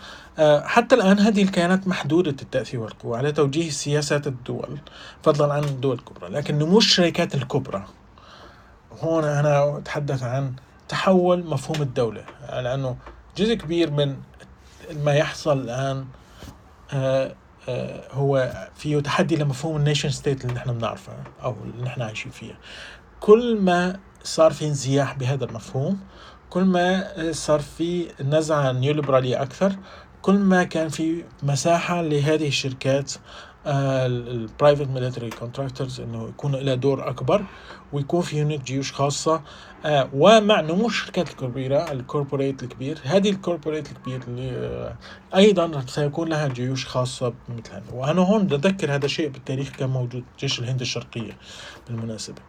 حتى الآن هذه الكيانات محدودة التأثير والقوة على توجيه سياسات الدول فضلا عن الدول الكبرى. لكن نمو الشركات الكبرى هون أنا أتحدث عن تحول مفهوم الدولة لأنه جزء كبير من ما يحصل الآن آه، آه، هو فيه تحدي لمفهوم ال nation state اللي نحن بنعرفها أو اللي نحن عايشين فيها كل ما صار في انزياح بهذا المفهوم كل ما صار في نزعة نيوليبرالية أكثر كل ما كان في مساحة لهذه الشركات ال private military contractors إنه يكون لها دور أكبر ويكون في هناك جيوش خاصة. آه، ومع نمو الشركات الكبيرة ال corporate الكبير. هذه ال corporate الكبير اللي آه، أيضا سيكون لها جيوش خاصة مثل وأنا هون بتذكر هذا الشيء بالتاريخ كان موجود جيش الهند الشرقية بالمناسبة.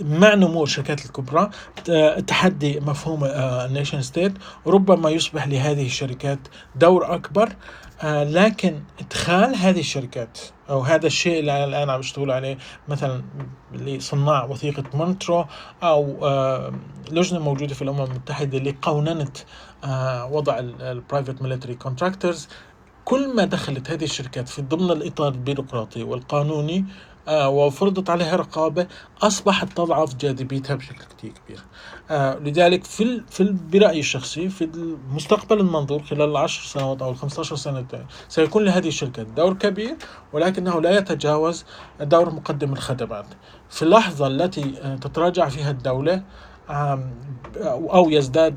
مع نمو الشركات الكبرى آه، تحدي مفهوم ال nation state ربما يصبح لهذه الشركات دور أكبر آه، لكن إدخال هذه الشركات أو هذا الشيء اللي الآن عم بشتغل عليه مثلا لصناع وثيقة مونترو أو آه، لجنة موجودة في الأمم المتحدة لقوننة آه، وضع ال private military contractors كل ما دخلت هذه الشركات في ضمن الإطار البيروقراطي والقانوني آه، وفرضت عليها رقابة أصبحت تضعف جاذبيتها بشكل كتير كبير. آه، لذلك في في برأيي الشخصي في المستقبل المنظور خلال العشر سنوات أو الخمسة سنة سيكون لهذه الشركات دور كبير ولكنه لا يتجاوز دور مقدم الخدمات. في اللحظة التي آه، تتراجع فيها الدولة أو يزداد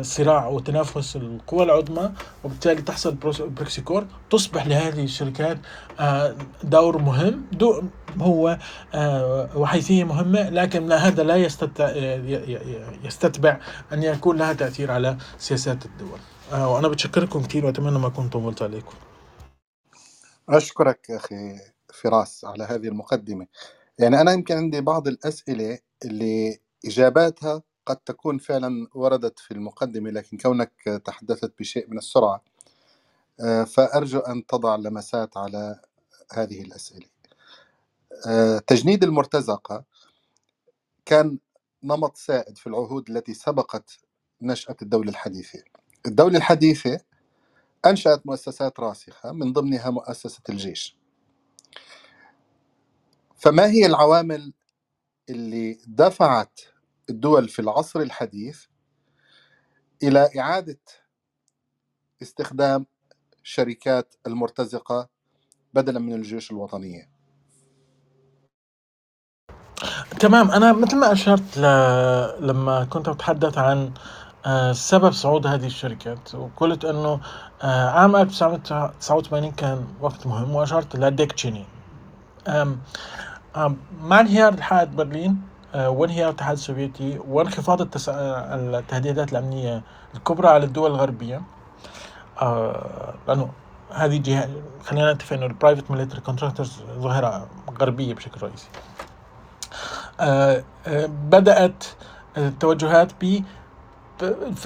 صراع وتنافس القوى العظمى وبالتالي تحصل proxy war تصبح لهذه الشركات آه، دور مهم. دور هو آه، وحيثية مهمة لكن هذا لا يستتبع أن يكون لها تأثير على سياسات الدول. آه، وأنا بتشكركم كثير وأتمنى ما أكون طولت عليكم. أشكرك أخي فراس على هذه المقدمة. يعني أنا يمكن عندي بعض الأسئلة اللي إجاباتها قد تكون فعلا وردت في المقدمة لكن كونك تحدثت بشيء من السرعة آه، فأرجو أن تضع لمسات على هذه الأسئلة. آه، تجنيد المرتزقة كان نمط سائد في العهود التي سبقت نشأة الدولة الحديثة. الدولة الحديثة أنشأت مؤسسات راسخة من ضمنها مؤسسة الجيش. فما هي العوامل اللي دفعت الدول في العصر الحديث إلى إعادة استخدام شركات المرتزقة بدلا من الجيوش الوطنية. تمام. أنا مثل ما أشرت ل... لما كنت أتحدث عن آه، سبب صعود هذه الشركات وقلت أنه آه، عام 1989 كان وقت مهم وأشرت لديك تشيني مع انهيار الحائط برلين وانهيار الاتحاد السوفيتي؟ وانخفاض التس... التهديدات الأمنية الكبرى على الدول الغربية؟ لأنه هذه جهة خلينا نتفق إنه ال private military contractors ظاهرة غربية بشكل رئيسي. آه، آه، بدأت التوجهات ب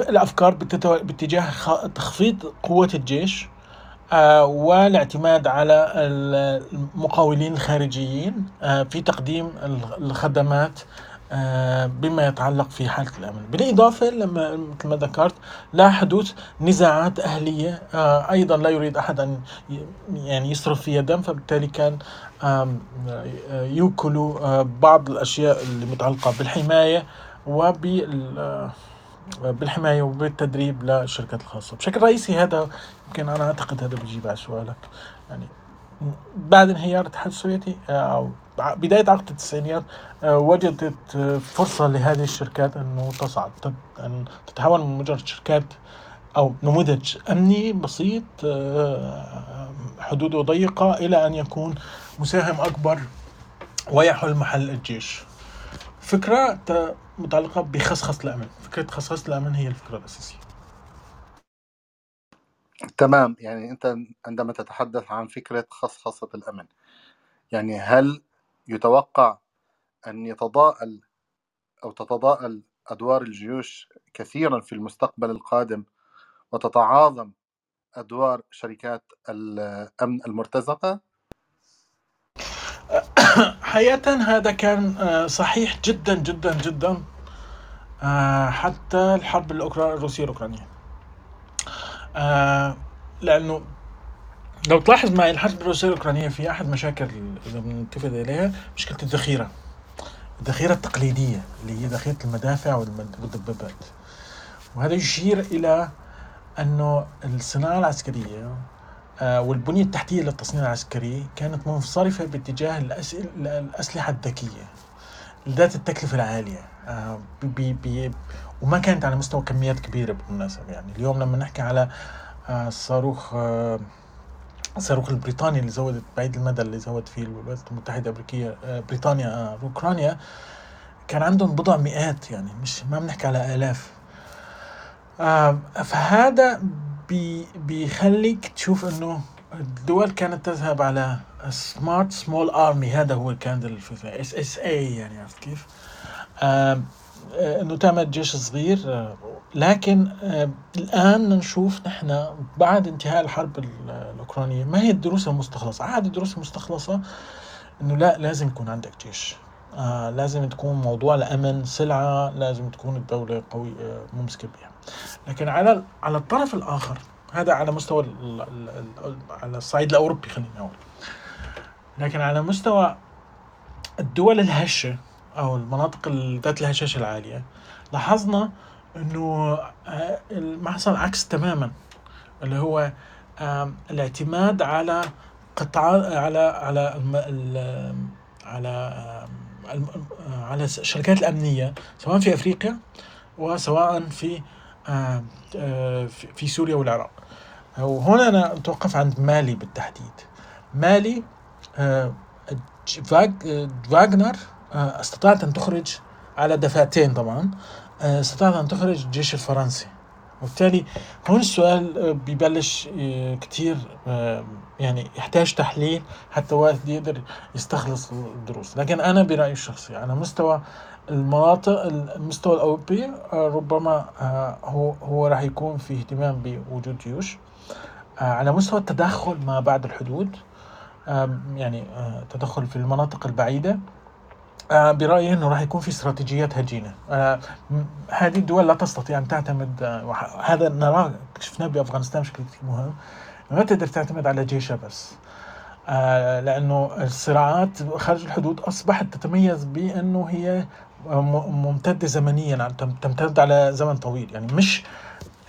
الأفكار باتجاه تخفيض قوة الجيش. آه، والاعتماد على المقاولين الخارجيين في تقديم الخدمات آه، بما يتعلق في حالة الأمن. بالإضافة لما مثل ما ذكرت لا حدوث نزاعات أهلية آه، أيضا لا يريد أحد أن يعني يصرف فيها دم فبالتالي كان يوكلوا آه، بعض الأشياء اللي متعلقة بالحماية وبال بالحماية وبالتدريب للشركات الخاصة. بشكل رئيسي هذا يمكن أنا أعتقد هذا بيجيب على سؤالك يعني بعد انهيار الاتحاد السوفيتي أو بداية عقد التسعينيات آه، وجدت آه، فرصة لهذه الشركات أنه تصعد أن تتحول من مجرد شركات أو نموذج أمني بسيط آه، حدوده ضيقة إلى أن يكون مساهم أكبر ويحل محل الجيش. فكرة متعلقة بخصخص الأمن فكرة خصخص الأمن هي الفكرة الأساسية. تمام. يعني أنت عندما تتحدث عن فكرة خصخصة الأمن يعني هل يتوقع أن يتضاءل أو تتضاءل أدوار الجيوش كثيرا في المستقبل القادم وتتعاظم أدوار شركات الأمن المرتزقة؟ حقيقة هذا كان آه، صحيح جدا جدا جدا آه، حتى الحرب الروسية الأوكرانية. آه، لأنه لو تلاحظ معي الحرب الروسية الأوكرانية في أحد مشاكل إذا بنتفق إليها مشكلة الذخيرة. الذخيرة التقليدية اللي هي ذخيرة المدافع والدبابات. وهذا يشير إلى أنه الصناعة العسكرية والبنية التحتية للتصنيع العسكري كانت منصرفة باتجاه الأسلحة الذكية ذات التكلفة العالية. آه، بي بي وما كانت على مستوى كميات كبيرة بالمناسبة يعني. اليوم لما نحكي على الصاروخ الصاروخ البريطاني اللي زودت بعيد المدى اللي زود فيه الولايات المتحدة الأمريكية آه، بريطانيا آه، اوكرانيا كان عندهم بضع مئات يعني مش ما بنحكي على آلاف. آه، فهذا بي بيخليك تشوف إنه الدول كانت تذهب على smart small army هذا هو كان الفكرة SSA يعني عرفت كيف؟ آه، إنه تعمل جيش صغير آه، لكن الآن نشوف نحن بعد انتهاء الحرب الأوكرانية ما هي الدروس المستخلصة؟ احد الدروس المستخلصة إنه لا لازم يكون عندك جيش آه لازم تكون موضوع الامن سلعة لازم تكون الدولة قوية ممسكة بها لكن على على الطرف الآخر هذا على مستوى ال ال ال على الصعيد الأوروبي خلينا نقول. لكن على مستوى الدول الهشة أو المناطق ذات الهشاشة العالية لاحظنا إنه آه، ما حصل عكس تماما اللي هو الاعتماد على قطاع على على على على الشركات الأمنية سواء في أفريقيا وسواء في آه، في سوريا والعراق. وهنا أنا أتوقف عند مالي بالتحديد. مالي آه، فاغنر آه، استطاعت أن تخرج على دفعتين طبعا. آه، استطاعت أن تخرج الجيش الفرنسي. وبالتالي هون السؤال آه، ببلش كتير يعني يحتاج تحليل حتى واحد يقدر يستخلص الدروس. لكن أنا برأيي الشخصي على مستوى المناطق المستوى الأوروبي ربما هو هو راح يكون في اهتمام بوجود جيوش. على مستوى التدخل ما بعد الحدود يعني تدخل في المناطق البعيدة آه، برأيي أنه راح يكون في استراتيجيات هجينة. آه، هذه الدول لا تستطيع أن تعتمد آه، هذا نراه شفناه بأفغانستان بشكل كثير مهم ما تقدر تعتمد على جيشها بس. لأنه الصراعات خارج الحدود أصبحت تتميز بأنه هي ممتدة زمنيا تمتد على زمن طويل. يعني مش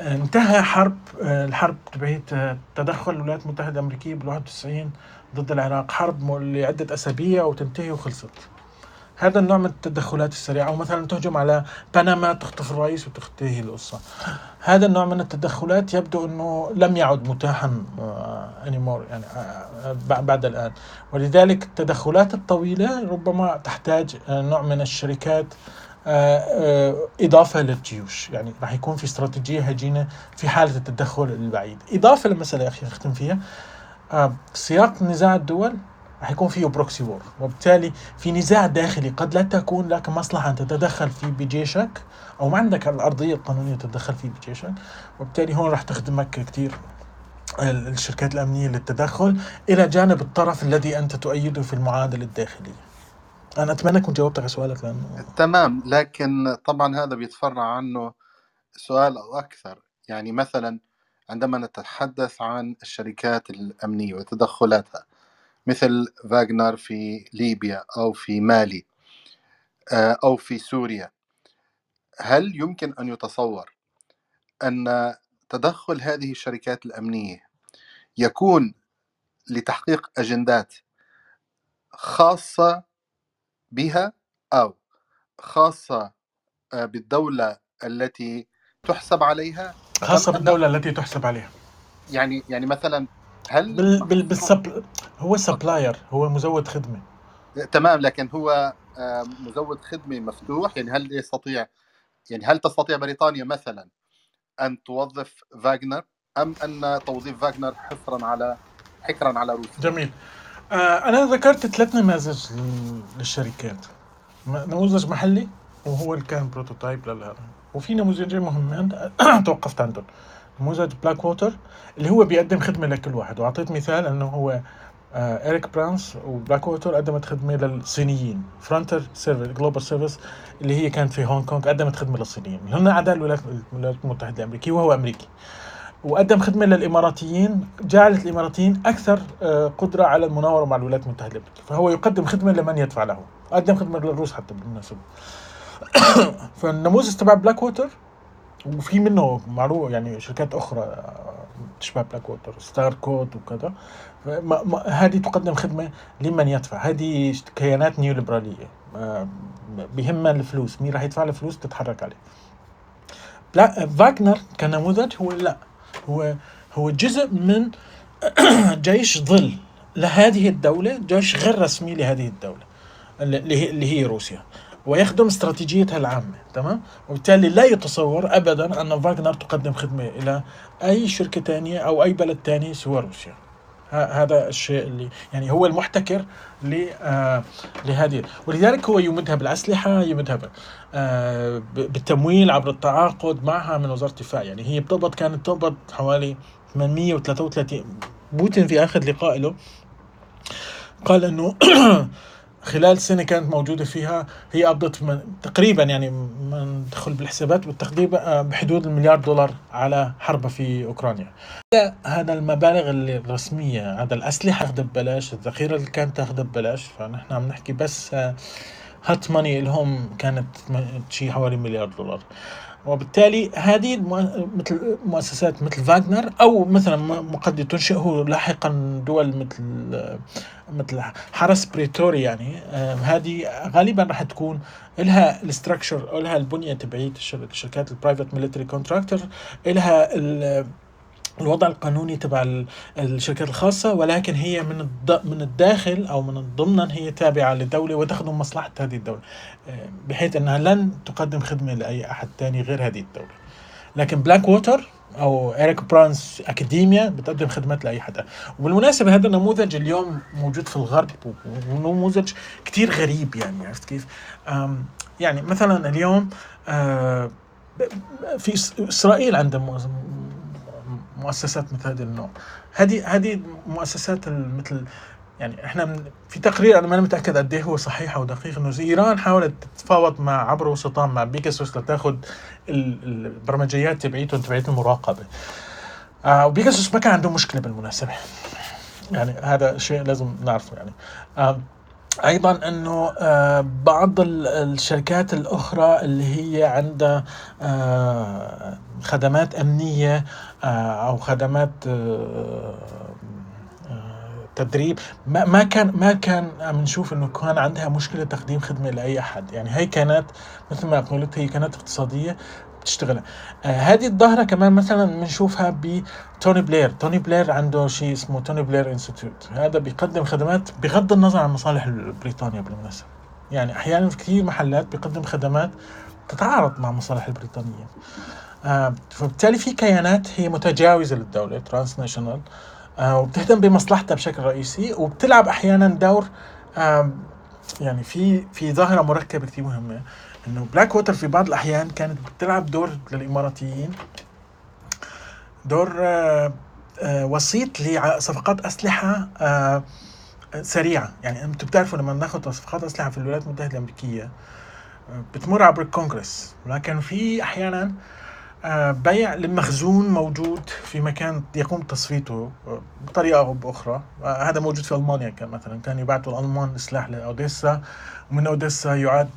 انتهى حرب الحرب تبعت تدخل الولايات المتحدة الأمريكية بال 91 ضد العراق. حرب لعدة أسابيع وتنتهي وخلصت. هذا النوع من التدخلات السريعة أو مثلا تهجم على بنما تخطف الرئيس وتنتهي القصة هذا النوع من التدخلات يبدو أنه لم يعد متاحا آه، يعني آه، بعد الآن. ولذلك التدخلات الطويلة ربما تحتاج آه، نوع من الشركات إضافة للجيوش. يعني راح يكون في استراتيجية هجينة في حالة التدخل البعيد. إضافة لمسألة يا أخي أختم فيها سياق نزاع الدول راح يكون فيه proxy war وبالتالي في نزاع داخلي قد لا تكون لك مصلحة أن تتدخل فيه بجيشك أو ما عندك الأرضية القانونية تتدخل فيه بجيشك. وبالتالي هون راح تخدمك كثير الشركات الأمنية للتدخل إلى جانب الطرف الذي أنت تؤيده في المعادلة الداخلية. أنا أتمنى أكون جاوبت على سؤالك لأنه تمام لكن طبعا هذا بيتفرع عنه سؤال أو أكثر. يعني مثلا عندما نتحدث عن الشركات الأمنية وتدخلاتها مثل فاغنر في ليبيا أو في مالي آه، أو في سوريا. هل يمكن أن يتصور أن تدخل هذه الشركات الأمنية يكون لتحقيق أجندات خاصة بها أو خاصة آه، بالدولة التي تحسب عليها؟ خاصة بالدولة التي تحسب عليها. يعني يعني مثلا هل بال بال بالسب هو سبلاير هو مزود خدمة. تمام لكن هو آه، مزود خدمة مفتوح يعني هل يستطيع يعني هل تستطيع بريطانيا مثلا أن توظف فاغنر أم أن توظيف فاغنر حصرا على حكرا على روسيا؟ جميل. آه أنا ذكرت ثلاث نماذج للشركات. نموذج محلي وهو اللي كان prototype لهذا وفي نموذجين مهمين توقفت عندهم. نموذج بلاك ووتر اللي هو بيقدم خدمة لكل واحد. وأعطيت مثال إنه هو آه إريك برانس وبلاك ووتر قدمت خدمة للصينيين. Frontier Service Global Service اللي هي كانت في هونغ كونغ قدمت خدمة للصينيين. هن أعداء الولايات المتحدة الأمريكية وهو أمريكي. وقدم خدمة للإماراتيين جعلت الإماراتيين أكثر آه قدرة على المناورة مع الولايات المتحدة الأمريكية. فهو يقدم خدمة لمن يدفع له. قدم خدمة للروس حتى بالمناسبة. فالنموذج تبع بلاك ووتر وفي منه معروف يعني شركات أخرى تشبه بلاك ووتر Star Code وكذا هذه تقدم خدمة لمن يدفع. هذه كيانات نيو ليبرالية بهمها الفلوس. مين راح يدفع الفلوس؟ تتحرك عليه. لا فاغنر كنموذج هو لا. هو هو جزء من جيش ظل لهذه الدولة جيش غير رسمي لهذه الدولة اللي هي روسيا. ويخدم استراتيجيتها العامة تمام؟ وبالتالي لا يتصور أبدا أن فاغنر تقدم خدمة إلى أي شركة ثانية أو أي بلد ثاني سوى روسيا. هذا الشيء اللي يعني هو المحتكر آه لهذه. ولذلك هو يمدها بالأسلحة يمدها آه بالتمويل عبر التعاقد معها من وزارة الدفاع. يعني هي بتقبض كانت تقبض حوالي 833 بوتين في آخر لقاء له قال إنه خلال سنة كانت موجودة فيها هي قبضت تقريبا يعني ما ندخل بالحسابات بالتقدير آه، بحدود المليار دولار على حرب في أوكرانيا. هذا المبالغ الرسمية هذا الأسلحة تاخذ ببلاش الذخيرة اللي كانت تاخذ ببلاش فنحن عم نحكي بس هات ماني لهم كانت شيء حوالي مليار دولار. وبالتالي هذه مثل مؤسسات مثل فاغنر أو مثلا قد تنشئه لاحقا دول مثل مثل حرس بريتوري يعني. هذه غالبا راح تكون لها ال structure أو لها البنيه تبعيه الشركات ال private military contractor لها الوضع القانوني تبع الشركات الخاصة ولكن هي من من الداخل أو من ضمنا هي تابعة للدولة وتخدم مصلحة هذه الدولة آه، بحيث أنها لن تقدم خدمة لأي أحد ثاني غير هذه الدولة. لكن بلاك ووتر أو اريك برانس اكاديميا بتقدم خدمات لأي حدا. وبالمناسبة هذا النموذج اليوم موجود في الغرب ونموذج كتير غريب يعني عرفت كيف؟ يعني مثلا اليوم آه، في إسرائيل عندها مؤسسات مثل هذه النوع. هذه هذه مؤسسات مثل يعني إحنا في تقرير أنا ما متأكد قد إيه هو صحيح أو دقيق إنه إيران حاولت تتفاوض مع عبر وسطاء مع بيكاسوس لتاخذ البرمجيات تبعيتهم تبعيت المراقبه آه وبيكاسوس ما كان عنده مشكلة بالمناسبة. يعني هذا شيء لازم نعرفه يعني. آه أيضا إنه آه بعض الشركات الأخرى اللي هي عندها آه خدمات أمنية آه أو خدمات تدريب ما ما كان ما كان عم نشوف إنه كان عندها مشكلة تقديم خدمة لأي أحد. يعني هي كانت مثل ما قلت هي كانت اقتصادية. بتشتغل آه هذه الظاهرة كمان مثلا بنشوفها بتوني بلير توني بلير عنده شيء اسمه توني بلير Institute هذا بيقدم خدمات بغض النظر عن مصالح بريطانيا بالمناسبة. يعني أحيانا في كثير محلات بيقدم خدمات تتعارض مع مصالح البريطانية. آه فبالتالي في كيانات هي متجاوزة للدولة transnational آه وبتهتم بمصلحتها بشكل رئيسي وبتلعب أحيانا دور آه يعني في في ظاهرة مركبة كثير مهمة. إنه بلاك ووتر في بعض الأحيان كانت بتلعب دور للإماراتيين دور آه آه وسيط لصفقات أسلحة آه سريعة. يعني أنتم بتعرفوا لما ناخذ صفقات أسلحة في الولايات المتحدة الأمريكية بتمر عبر الكونغرس. ولكن في أحيانا بيع لمخزون موجود في مكان يقوم تصفيته بطريقة أو بأخرى. هذا موجود في ألمانيا كان مثلا كان يبعثوا الألمان سلاح لأوديسا. ومن أوديسا يعاد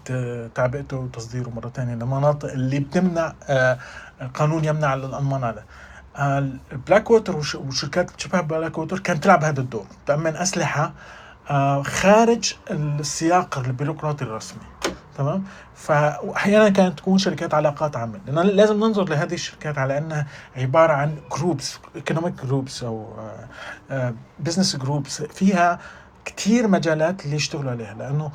تعبئته وتصديره مرة ثانية لمناطق اللي بتمنع القانون يمنع الالمان على البلاك ووتر وشركات شبه بلاك ووتر كانت تلعب هذا الدور. تأمن أسلحة خارج السياق البيروقراطي الرسمي. تمام؟ فأحيانا كانت تكون شركات علاقات عامة. لأن لازم ننظر لهذه الشركات على أنها عبارة عن groups economic groups أو business groups فيها كثير مجالات اللي يشتغلوا عليها. لأنه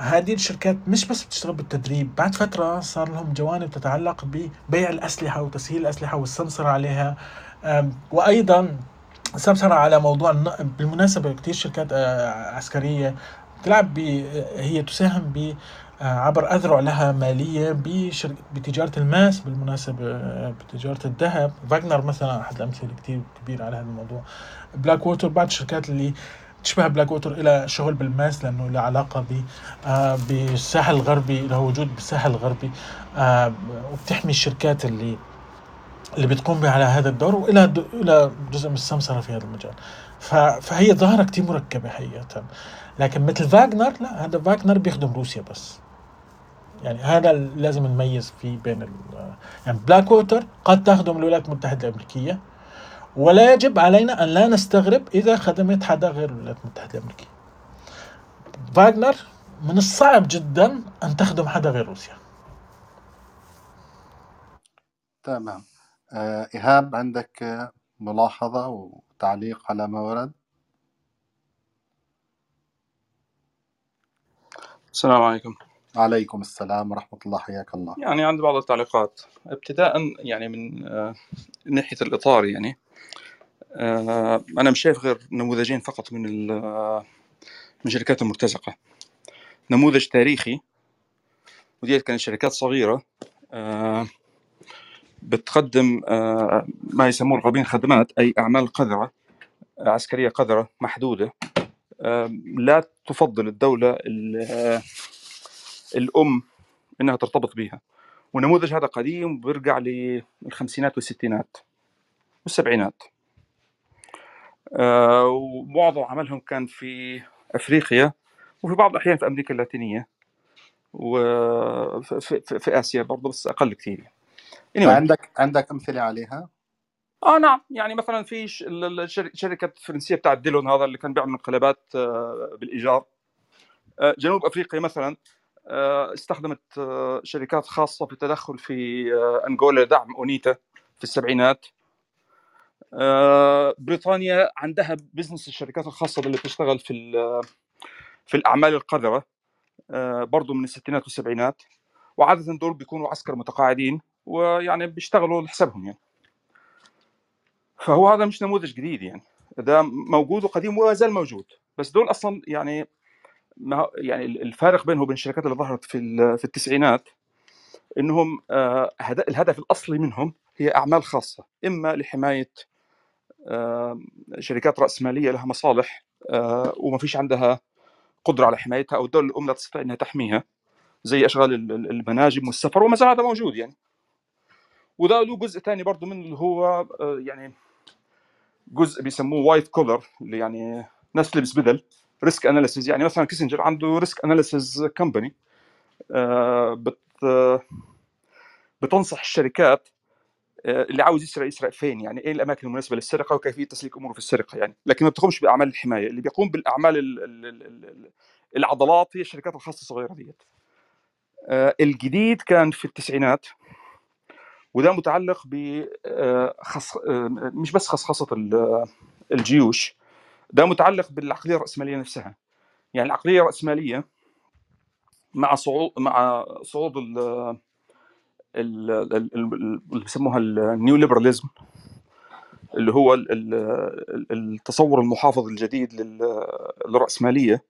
هذه الشركات مش بس بتشتغل بالتدريب بعد فترة صار لهم جوانب تتعلق ببيع الأسلحة وتسهيل الأسلحة والسمسرة عليها. وأيضا سمسرة على موضوع بالمناسبة كثير شركات عسكرية تلعب هي تساهم ب عبر أذرع لها مالية بتجارة الماس بالمناسبة بتجارة الذهب. فاغنر مثلا أحد الأمثلة كتير كبير على هذا الموضوع. بلاك ووتر بعض الشركات اللي تشبه بلاك ووتر إلى شغل بالماس لأنه له علاقة ب بالساحل الغربي له وجود بالساحل الغربي وبتحمي الشركات اللي اللي بتقوم على هذا الدور وإلى إلى جزء من السمسرة في هذا المجال. فهي ظاهرة كثير مركبة حقيقة. لكن مثل فاغنر لا هذا فاغنر بيخدم روسيا بس. يعني هذا لازم نميز فيه بين يعني بلاك ووتر قد تخدم الولايات المتحدة الأمريكية ولا يجب علينا أن لا نستغرب إذا خدمت حدا غير الولايات المتحدة الأمريكية. فاغنر من الصعب جدا أن تخدم حدا غير روسيا. تمام. آه إيهاب عندك ملاحظة وتعليق على ما ورد؟ السلام عليكم. عليكم السلام ورحمة الله حياك الله. يعني عندي بعض التعليقات. ابتداء يعني من آه ناحية الإطار يعني. آه أنا مش شايف غير نموذجين فقط من من الشركات المرتزقة. نموذج تاريخي وديت كانت شركات صغيرة آه بتقدم ما يسموه الغربيين خدمات أي أعمال قذرة عسكرية قذرة محدودة لا تفضل الدولة الأم إنها ترتبط بها. ونموذج هذا قديم بيرجع للخمسينات والستينات والسبعينات. ومعظم عملهم كان في أفريقيا وفي بعض الأحيان في أمريكا اللاتينية وفي في آسيا برضه بس أقل كثير anyway. عندك عندك أمثلة عليها؟ آه نعم يعني مثلا في شركة فرنسية بتاعت ديلون هذا اللي كان بيعمل انقلابات بالإيجار جنوب أفريقيا مثلا استخدمت شركات خاصة في التدخل في أنغولا لدعم أونيتا في السبعينات بريطانيا عندها بزنس الشركات الخاصة اللي بتشتغل في في الأعمال القذرة برضه من الستينات والسبعينات وعادة دول بيكونوا عسكر متقاعدين ويعني بيشتغلوا لحسابهم يعني. فهو هذا مش نموذج جديد يعني. ده موجود وقديم وما زال موجود. بس دول أصلا يعني ما يعني الفارق بينه وبين الشركات اللي ظهرت في في التسعينات إنهم الهدف الأصلي منهم هي أعمال خاصة إما لحماية شركات رأسمالية لها مصالح آه، وما فيش عندها قدرة على حمايتها أو الدولة الأم لا تستطيع إنها تحميها زي أشغال ال- ال- المناجم والسفر وما زال هذا موجود يعني. وده له جزء ثاني برضه من اللي هو آه، يعني جزء بيسموه white collar اللي يعني ناس تلبس بدل risk analysis. يعني مثلا كيسنجر عنده risk analysis company بت آه، بتنصح الشركات آه، اللي عاوز يسرق يسرق فين؟ يعني إيه الأماكن المناسبة للسرقة؟ وكيفية تسليك أموره في السرقة؟ يعني لكن ما بتقومش بأعمال الحماية اللي بيقوم بالأعمال ال- ال- ال- ال- العضلات هي الشركات الخاصة الصغيرة ديت. آه، الجديد كان في التسعينات وده متعلق ب آه،. آه، مش بس خصخصة ال- الجيوش ده متعلق بالعقلية الرأسمالية نفسها. يعني العقلية الرأسمالية مع صعود مع صعود اللي بيسموها النيو ليبراليزم اللي هو ال- ال- ال- التصور المحافظ الجديد لل- للرأسمالية.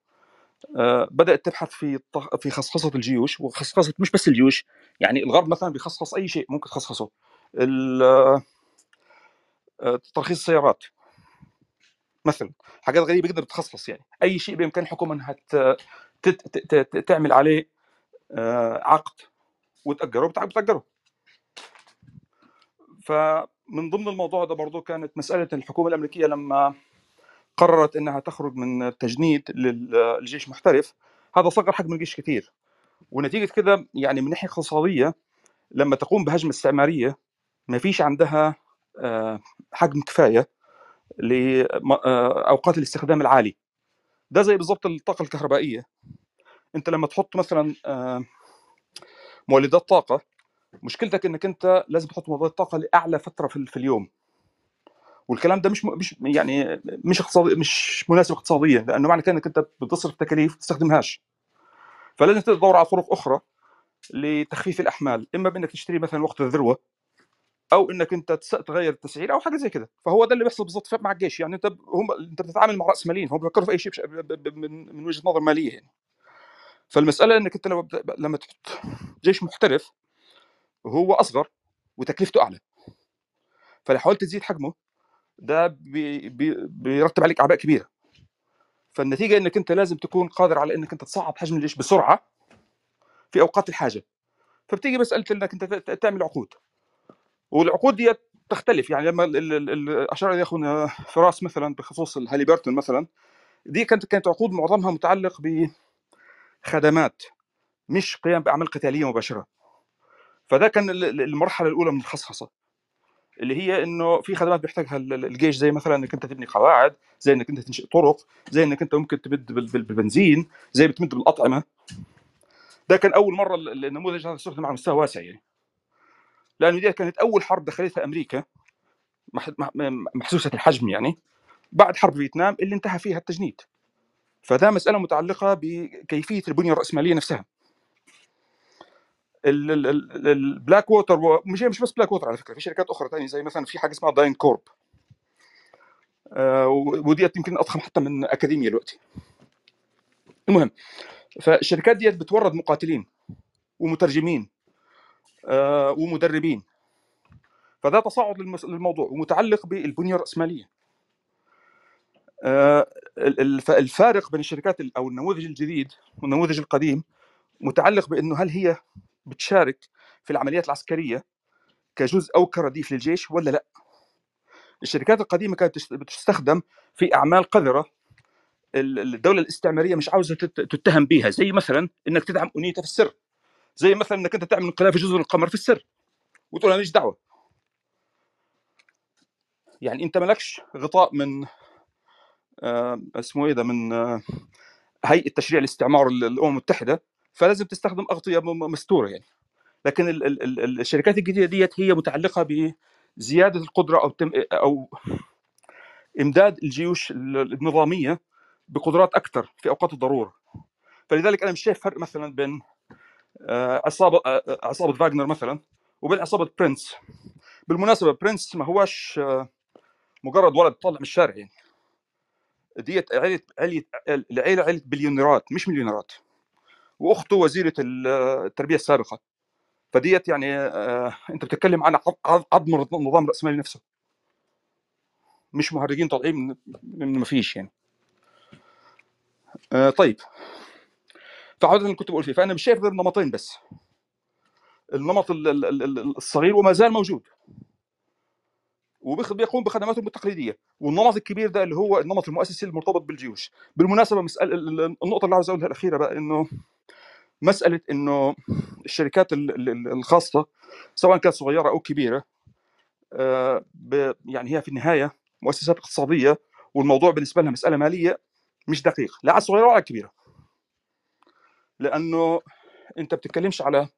آه، بدأت تبحث في في خصخصة الجيوش وخصخصة مش بس الجيوش يعني الغرب مثلا بيخصخص أي شيء ممكن تخصخصه. ال- آه، ترخيص السيارات مثلا حاجات غريبة جدا بتخصخص يعني. أي شيء بإمكان الحكومة أنها تعمل عليه آه، عقد. وتأجره بتع- بتأجره فمن ضمن الموضوع ده برضو كانت مسألة الحكومة الأمريكية لما قررت إنها تخرج من التجنيد للجيش محترف. هذا صغر حجم الجيش كثير ونتيجة كده يعني من ناحية اقتصادية لما تقوم بهجمة استعمارية ما فيش عندها آه، حجم كفاية لاوقات الاستخدام العالي. ده زي بالضبط الطاقة الكهربائية. أنت لما تحط مثلا آه، مولدات طاقة. مشكلتك إنك أنت لازم تحط مولدات طاقة لأعلى فترة في اليوم. والكلام ده مش مش يعني مش اقتصادي مش مناسب اقتصاديا لأنه معنى كده إنك أنت بتصرف تكاليف ما تستخدمهاش. فلازم تدور على طرق أخرى لتخفيف الأحمال. إما بإنك تشتري مثلا وقت الذروه أو إنك أنت تغير التسعير أو حاجة زي كده. فهو ده اللي بيحصل بالضبط مع الجيش. يعني أنت هم أنت بتتعامل مع رأس ماليين. هم بيفكروا في أي شيء من وجهة نظر مالية يعني. فالمسألة إنك أنت لما لما تحط جيش محترف هو أصغر وتكلفته أعلى. فلو حاولت تزيد حجمه ده بي بي بيرتب عليك أعباء كبيرة. فالنتيجة إنك أنت لازم تكون قادر على إنك أنت تصعد حجم الجيش بسرعة في أوقات الحاجة. فبتيجي مسألة إنك أنت تعمل عقود. والعقود دي تختلف يعني لما أشار إلى أخونا فراس مثلا بخصوص الهاليبرتون مثلا دي كانت كانت عقود معظمها متعلق بخدمات مش قيام بأعمال قتالية مباشرة. فده كان ال- ال- المرحلة الأولى من الخصخصة اللي هي إنه في خدمات بيحتاجها ال- ال- الجيش زي مثلا إنك أنت تبني قواعد زي إنك أنت تنشئ طرق زي إنك أنت ممكن تمد بال- بال- بالبنزين زي بتمد بالأطعمة. ده كان أول مرة ال- النموذج هذا استخدم على مستوى واسع يعني. لأنه دي كانت أول حرب دخلتها أمريكا مح- مح- محسوسة الحجم يعني بعد حرب فيتنام اللي انتهى فيها التجنيد. فده مسألة متعلقة بكيفية البنية الرأسمالية نفسها. ال- ال- ال- البلاك ووتر مش مش بس بلاك ووتر على فكرة في شركات أخرى ثانية زي مثلا في حاجة اسمها داين كورب آه، يمكن أضخم حتى من أكاديميا دلوقتي. المهم فالشركات ديت بتورد مقاتلين ومترجمين آه، ومدربين. فده تصاعد للموضوع ومتعلق بالبنية الرأسمالية. الفارق بين الشركات ال- أو النموذج الجديد والنموذج القديم متعلق بأنه هل هي بتشارك في العمليات العسكرية كجزء أو كرديف للجيش ولا لا؟ الشركات القديمة كانت تست- بتستخدم في أعمال قذرة ال- الدولة الاستعمارية مش عاوزة تت- تتهم بيها زي مثلا إنك تدعم انيتا في السر زي مثلا إنك أنت تعمل انقلاب في جزر القمر في السر وتقول أنا ماليش دعوة. يعني أنت مالكش غطاء من آه اسمه إيه ده من آه هيئة تشريع الاستعمار ال- الأمم المتحدة فلازم تستخدم أغطية مستورة يعني. لكن ال ال ال الشركات الجديدة ديت هي متعلقة بزياده القدرة أو تم أو إمداد الجيوش ال- النظامية بقدرات أكثر في أوقات الضرورة. فلذلك أنا مش شايف فرق مثلا بين آه، عصابة آه، آه، عصابة فاغنر مثلا وبين عصابة برنس. بالمناسبة برنس ما آه، مجرد ولد طالع من الشارع يعني. ديت عيلة عيلة العيلة عيلة بليونيرات مش مليونيرات. وأخته وزيرة ال- التربية السابقة. فديت يعني آه، أنت بتتكلم عن عظم النظام الراسمالي نفسه. مش مهرجين طالعين من ما فيش يعني. آه طيب. فعودة اللي كنت بقول فيه فأنا مش شايف غير نمطين بس. النمط ال- ال- ال- ال- الصغير وما زال موجود. وبيقوم بخدماته التقليدية. والنمط الكبير ده اللي هو النمط المؤسسي المرتبط بالجيوش. بالمناسبة ال- النقطة اللي عاوز أقولها الأخيرة بقى إنه مسألة إنه الشركات ال- ال- ال- الخاصة سواء كانت صغيرة أو كبيرة آه، يعني هي في النهاية مؤسسات اقتصادية والموضوع بالنسبة لها مسألة مالية مش دقيق لا على الصغيرة ولا على الكبيرة. لأنه أنت بتتكلمش على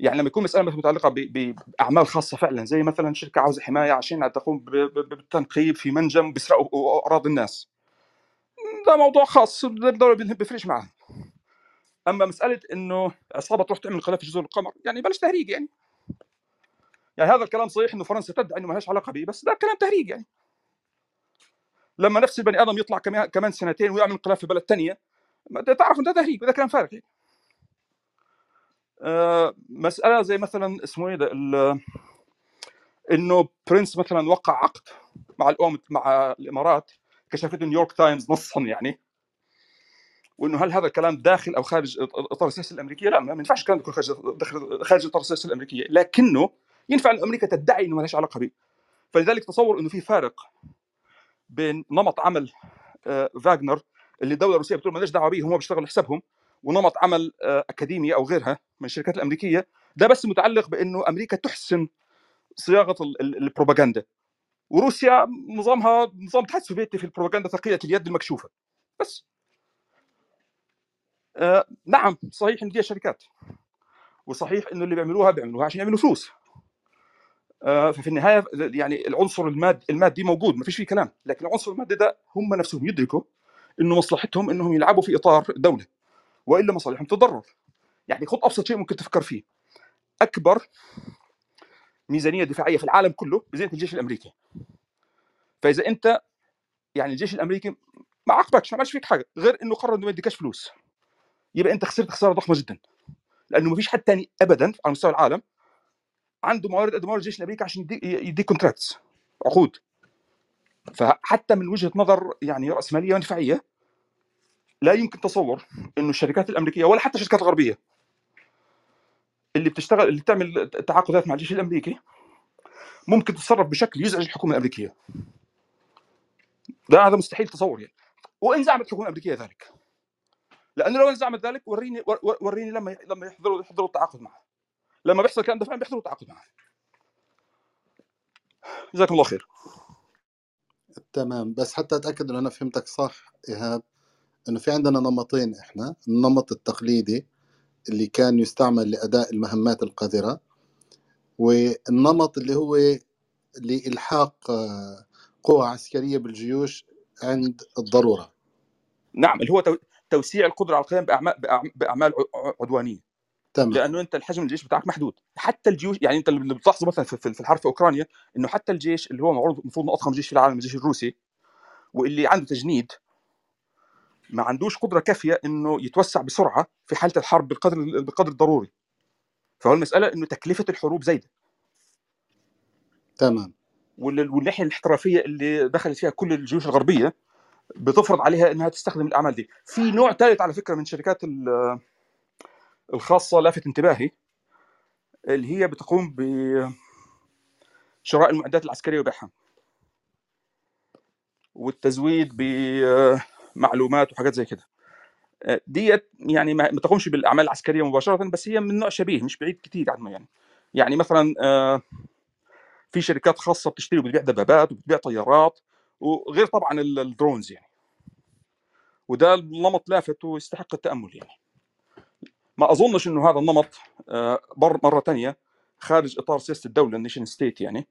يعني لما يكون مسألة متعلقة بأعمال خاصة فعلا زي مثلا شركة عاوزة حماية عشان تقوم بالتنقيب في منجم بيسرقوا أراضي الناس. ده موضوع خاص الدولة ما بيفرقش معها أما مسألة إنه عصابه تروح تعمل انقلاب في جزر القمر يعني بلاش تهريج يعني. يعني هذا الكلام صحيح إنه فرنسا تدعي إنه ما لهاش علاقة به بس ده كلام تهريج يعني. لما نفس البني آدم يطلع كمان سنتين ويعمل انقلاب في بلد ثانية تعرف ان ده تهريج وده كلام فارغ يعني. آه، مسألة زي مثلا اسمه إيه ده إنه برنس مثلا وقع عقد مع الامم مع الإمارات كشفته نيويورك تايمز نصا يعني وإنه هل هذا الكلام داخل أو خارج إطار السياسة الأمريكية؟ لا ما ينفعش الكلام يكون خارج إطار السياسة الأمريكية، لكنه ينفع إن أمريكا تدعي إنه ما لهاش علاقة به. فلذلك تصور إنه في فارق بين نمط عمل آه، فاغنر اللي الدولة الروسية بتقول مالناش دعوة به هم بيشتغلوا لحسابهم ونمط عمل آه، أكاديمي أو غيرها من الشركات الأمريكية ده بس متعلق بأنه أمريكا تحسن صياغة ال- ال- البروباغندا. وروسيا نظامها نظام الاتحاد السوفيتي في البروباغندا ثقيله اليد المكشوفة. بس. آه نعم صحيح إن دي شركات. وصحيح إنه اللي بيعملوها بيعملوها عشان يعملوا فلوس. آه ففي النهاية يعني العنصر المادي المادي موجود ما فيش فيه كلام. لكن العنصر المادي ده هم نفسهم يدركوا إنه مصلحتهم إنهم يلعبوا في إطار الدولة. وإلا مصالحهم تضرر. يعني خذ أبسط شيء ممكن تفكر فيه. أكبر ميزانية دفاعية في العالم كله ميزانيه الجيش الأمريكي. فإذا أنت يعني الجيش الأمريكي ما عاقبكش ما عملش فيك حاجة غير إنه قرر إنه ما يديكش فلوس. يبقى أنت خسرت خسارة ضخمة جدا. لأنه ما فيش حد تاني ابدا على مستوى العالم عنده موارد قد موارد الجيش الأمريكي عشان يديك يديك كونتراكتس عقود. فحتى من وجهة نظر يعني رأسمالية ودفاعية لا يمكن تصور إنه الشركات الأمريكية ولا حتى الشركات الغربية اللي بتشتغل اللي بتعمل تعاقدات مع الجيش الأمريكي ممكن تتصرف بشكل يزعج الحكومة الأمريكية. ده هذا مستحيل تصور يعني. وإن زعمت الحكومة الأمريكية ذلك. لأنه لو زعمت ذلك وريني ور- وريني لما لما يحضروا يحضروا التعاقد معه. لما بيحصل الكلام ده فعلا بيحضروا التعاقد معه. جزاكم الله خير. تمام. بس حتى أتأكد انه أنا فهمتك صح إيهاب. إنه في عندنا نمطين إحنا النمط التقليدي اللي كان يستعمل لأداء المهمات القذرة والنمط اللي هو لإلحاق آه، قوى عسكرية بالجيوش عند الضرورة. نعم اللي هو تو- توسيع القدرة على القيام باعمال بأعمال عدوانية. تمام. لأنه أنت الحجم الجيش بتاعك محدود. حتى الجيوش يعني أنت اللي بتلاحظه مثلا في الحرب في أوكرانيا إنه حتى الجيش اللي هو المفروض اضخم جيش في العالم الجيش الروسي واللي عنده تجنيد ما عندوش قدرة كافية إنه يتوسع بسرعة في حالة الحرب بالقدر بالقدر الضروري. فهو المسألة إنه تكلفة الحروب زايدة. تمام. وال- والناحية الاحترافية اللي دخلت فيها كل الجيوش الغربية بتفرض عليها إنها تستخدم الأعمال دي. في نوع ثالث على فكرة من الشركات ال- الخاصة لافت انتباهي اللي هي بتقوم بشراء المعدات العسكرية وبيعها. والتزويد بمعلومات وحاجات زي كده. ديت يعني ما تقومش بالأعمال العسكرية مباشره بس هي من نوع شبيه مش بعيد كتير عنه يعني. يعني مثلا آه، في شركات خاصة بتشتري وبتبيع دبابات وبتبيع طيارات وغير طبعا ال- ال drones يعني. وده نمط لافت ويستحق التأمل يعني. ما أظنش إنه هذا النمط آه، بر مرة ثانية خارج إطار سياسة الدولة ال nation state يعني.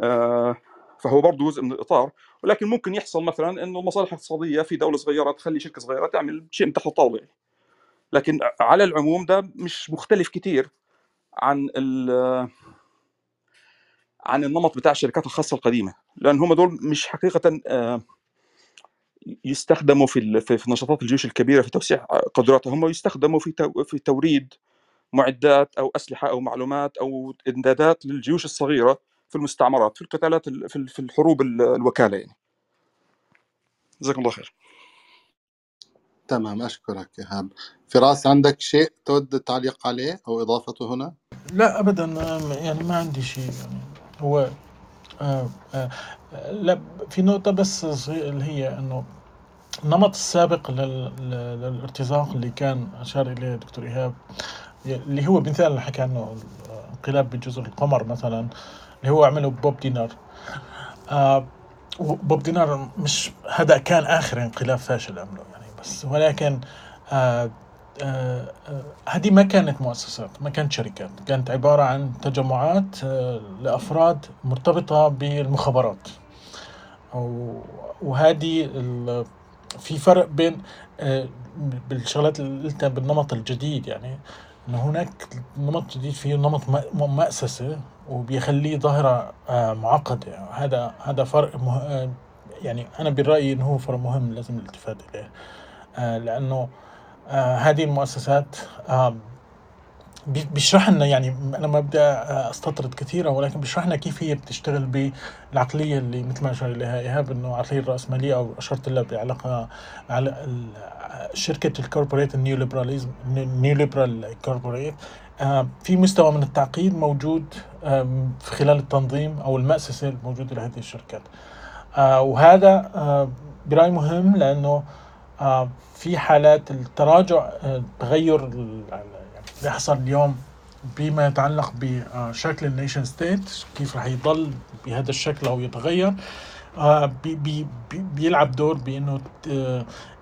آه، فهو برضه جزء من الإطار. ولكن ممكن يحصل مثلا إنه مصالح اقتصادية في دولة صغيرة تخلي شركة صغيرة تعمل شيء تحت الطاوله يعني لكن على العموم ده مش مختلف كتير عن عن النمط بتاع الشركات الخاصة القديمة لأن هم دول مش حقيقه آه، يستخدموا في في نشاطات الجيوش الكبيرة في توسيع قدراتها هم يستخدموا في في توريد معدات أو أسلحة أو معلومات أو إمدادات للجيوش الصغيرة. في المستعمرات في القتالات ال- في ال- في الحروب ال- الوكالة يعني. جزاكم الله خير. تمام أشكرك إيهاب. فراس عندك شيء تود التعليق عليه أو إضافته هنا؟ لا ابدا يعني ما عندي شيء يعني هو آه آه لا في نقطة بس صغيرة اللي هي إنه النمط السابق لل- لل- للارتزاق اللي كان أشار إليه دكتور إيهاب اللي هو مثال اللي حكى عنه انقلاب بجزر القمر مثلا اللي هو عمله بوب دينار. آه بوب دينار مش هذا كان آخر انقلاب فاشل عمله يعني بس ولكن آه آه آه هذه ما كانت مؤسسات ما كانت شركات كانت عبارة عن تجمعات آه لأفراد مرتبطة بالمخابرات. وهذه في فرق بين آه، بالشغلات اللي قلتها بالنمط الجديد يعني. انه هناك نمط جديد فيه نمط مأسسة وبيخليه ظاهرة آه، معقدة. هذا هذا فرق مه... آه، يعني أنا برأيي إنه هو فرق مهم لازم الالتفات إليه. آه، لأنه آه، هذه المؤسسات بي- بيشرح لنا يعني أنا ما بدي أستطرد كثيرا ولكن بيشرح لنا كيف هي بتشتغل بالعقلية اللي مثل ما اشار اليها إيهاب إنه العقليه الرأسمالية أو اشرت لها بعلاقة على شركة ال corporate ال neoliberalism ال neoliberal corporate في مستوى من التعقيد موجود في خلال التنظيم أو المؤسسه الموجوده لهذه الشركات. آه، وهذا آه، برأيي مهم لأنه آه، في حالات التراجع تغير ال- يعني بيحصل اليوم بما يتعلق بشكل ال nation state كيف رح يضل بهذا الشكل أو يتغير. بي بي بي بيلعب دور بأنه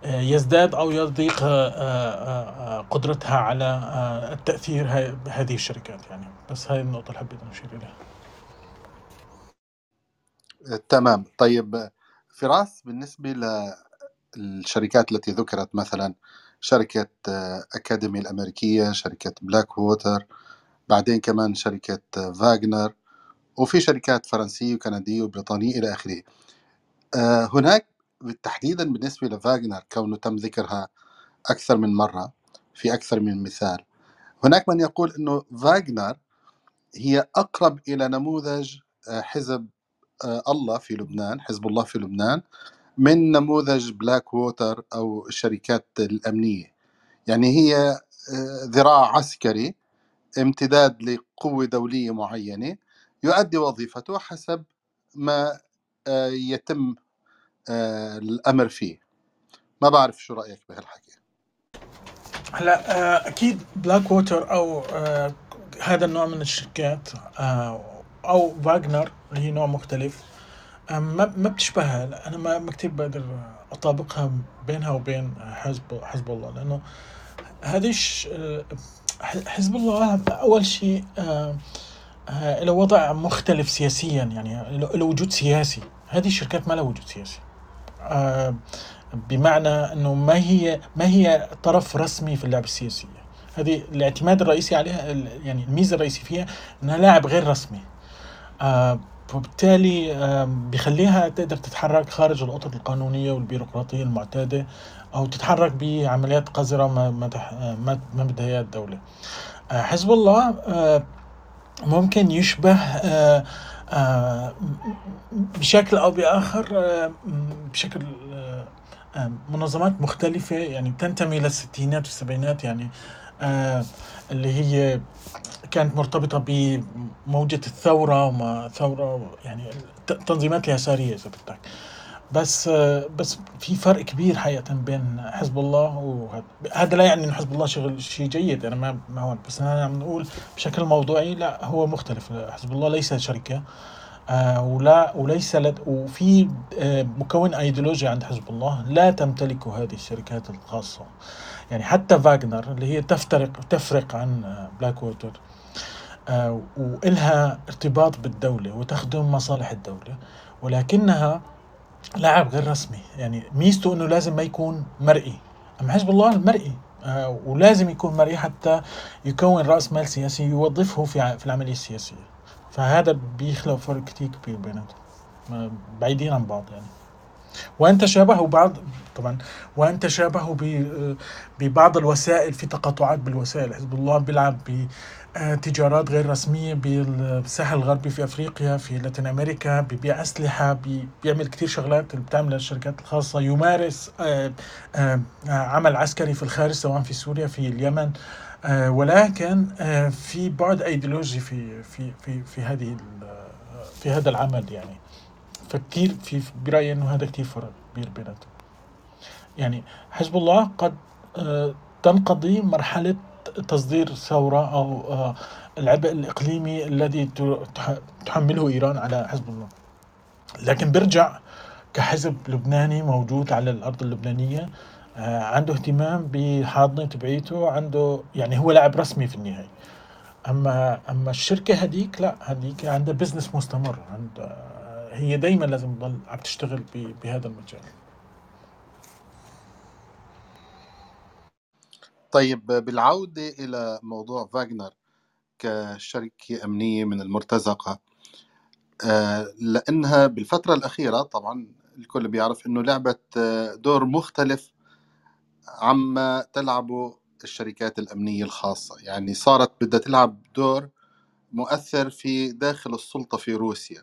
يزداد أو يضيق آه، آه، آه، قدرتها على التأثير هاي- بهذه الشركات يعني. بس هاي النقطة اللي حبيت نشير إليها. تمام. طيب فراس بالنسبة للشركات التي ذكرت مثلا شركة أكاديمي الأمريكية شركة بلاك ووتر بعدين كمان شركة فاغنر وفي شركات فرنسية وكندية وبريطانية إلى آخره. هناك تحديدا بالنسبة لفاغنر كونه تم ذكرها أكثر من مرة في أكثر من مثال. هناك من يقول أنه فاغنر هي أقرب إلى نموذج آه، حزب آه، الله في لبنان حزب الله في لبنان من نموذج بلاك ووتر أو الشركات الأمنية. يعني هي آه، ذراع عسكري امتداد لقوة دولية معينة يؤدي وظيفته حسب ما يتم آه، الأمر فيه. ما بعرف شو رأيك بهالحكي. هلا آه، أكيد بلاك ووتر أو آه، هذا النوع من الشركات أو فاغنر هي نوع مختلف. ما ما بتشبهها أنا ما ما كثير بقدر أطابقها بينها وبين حزب حزب الله لأنه هذه حزب الله أول شيء له وضع مختلف سياسيا يعني له وجود سياسي. هذه الشركات ما لها وجود سياسي. بمعنى إنه ما هي ما هي طرف رسمي في اللعبة السياسية. هذه الاعتماد الرئيسي عليها يعني الميزة الرئيسية فيها إنها لاعب غير رسمي. آه، وبالتالي آه، بيخليها تقدر تتحرك خارج الأطر القانونية والبيروقراطية المعتادة أو تتحرك بعمليات قذرة ما ما آه، ما بدها آه، حزب الله آه، ممكن يشبه آه، آه، بشكل أو بآخر آه، بشكل آه، آه، منظمات مختلفة يعني تنتمي للستينات والسبعينات يعني آه، اللي هي كانت مرتبطة بموجة الثورة وما ثورة يعني التنظيمات اليسارية إذا بدك. بس بس في فرق كبير حقيقة بين حزب الله وهذا. هذا لا يعني إنه حزب الله شغل شيء جيد أنا ما ما هون بس أنا عم نقول بشكل موضوعي لا هو مختلف. حزب الله ليس شركة آه ولا وليس لد وفي آه مكون ايديولوجيا عند حزب الله لا تمتلكه هذه الشركات الخاصة. يعني حتى فاغنر اللي هي تفترق تفرق عن آه بلاك ووتر وإلها ارتباط بالدولة وتخدم مصالح الدولة ولكنها لاعب غير رسمي. يعني ميزته إنه لازم ما يكون مرئي. اما حزب الله مرئي آه ولازم يكون مرئي حتى يكون رأس مال سياسي يوظفه في في العملية السياسية. فهذا بيخلق فرق كتير كبير بيناتهم بعيدين عن بعض يعني. وان تشابهوا بعض طبعا وان تشابهوا ب- ببعض الوسائل في تقاطعات بالوسائل. حزب الله بيلعب بتجارات غير رسمية بالساحل الغربي في أفريقيا في Latin America بيبيع بي- بيعمل كثير شغلات اللي بتعملها الشركات الخاصة. يمارس آه، آه، آه، عمل عسكري في الخارج سواء في سوريا في اليمن. ولكن في بعد أيديولوجي في في في في هذه في هذا العمل يعني. فكتير في برأيي إنه هذا كتير فرق كبير بيناتهم. يعني حزب الله قد تنقضي مرحلة تصدير ثورة أو آه، العبء الإقليمي الذي تحمله إيران على حزب الله. لكن بيرجع كحزب لبناني موجود على الأرض اللبنانية آه، عنده اهتمام بحاضنة تبعيته عنده يعني هو لاعب رسمي في النهاية أما أما الشركة هذيك لا هذيك عندها بزنس مستمر عند هي دايما لازم تضل عم تشتغل بهذا المجال. طيب بالعودة إلى موضوع فاغنر كشركة أمنية من المرتزقة آه، لأنها بالفترة الأخيرة طبعا الكل بيعرف أنه لعبت آه، دور مختلف عما تلعبه الشركات الأمنية الخاصة. يعني صارت بدها تلعب دور مؤثر في داخل السلطة في روسيا.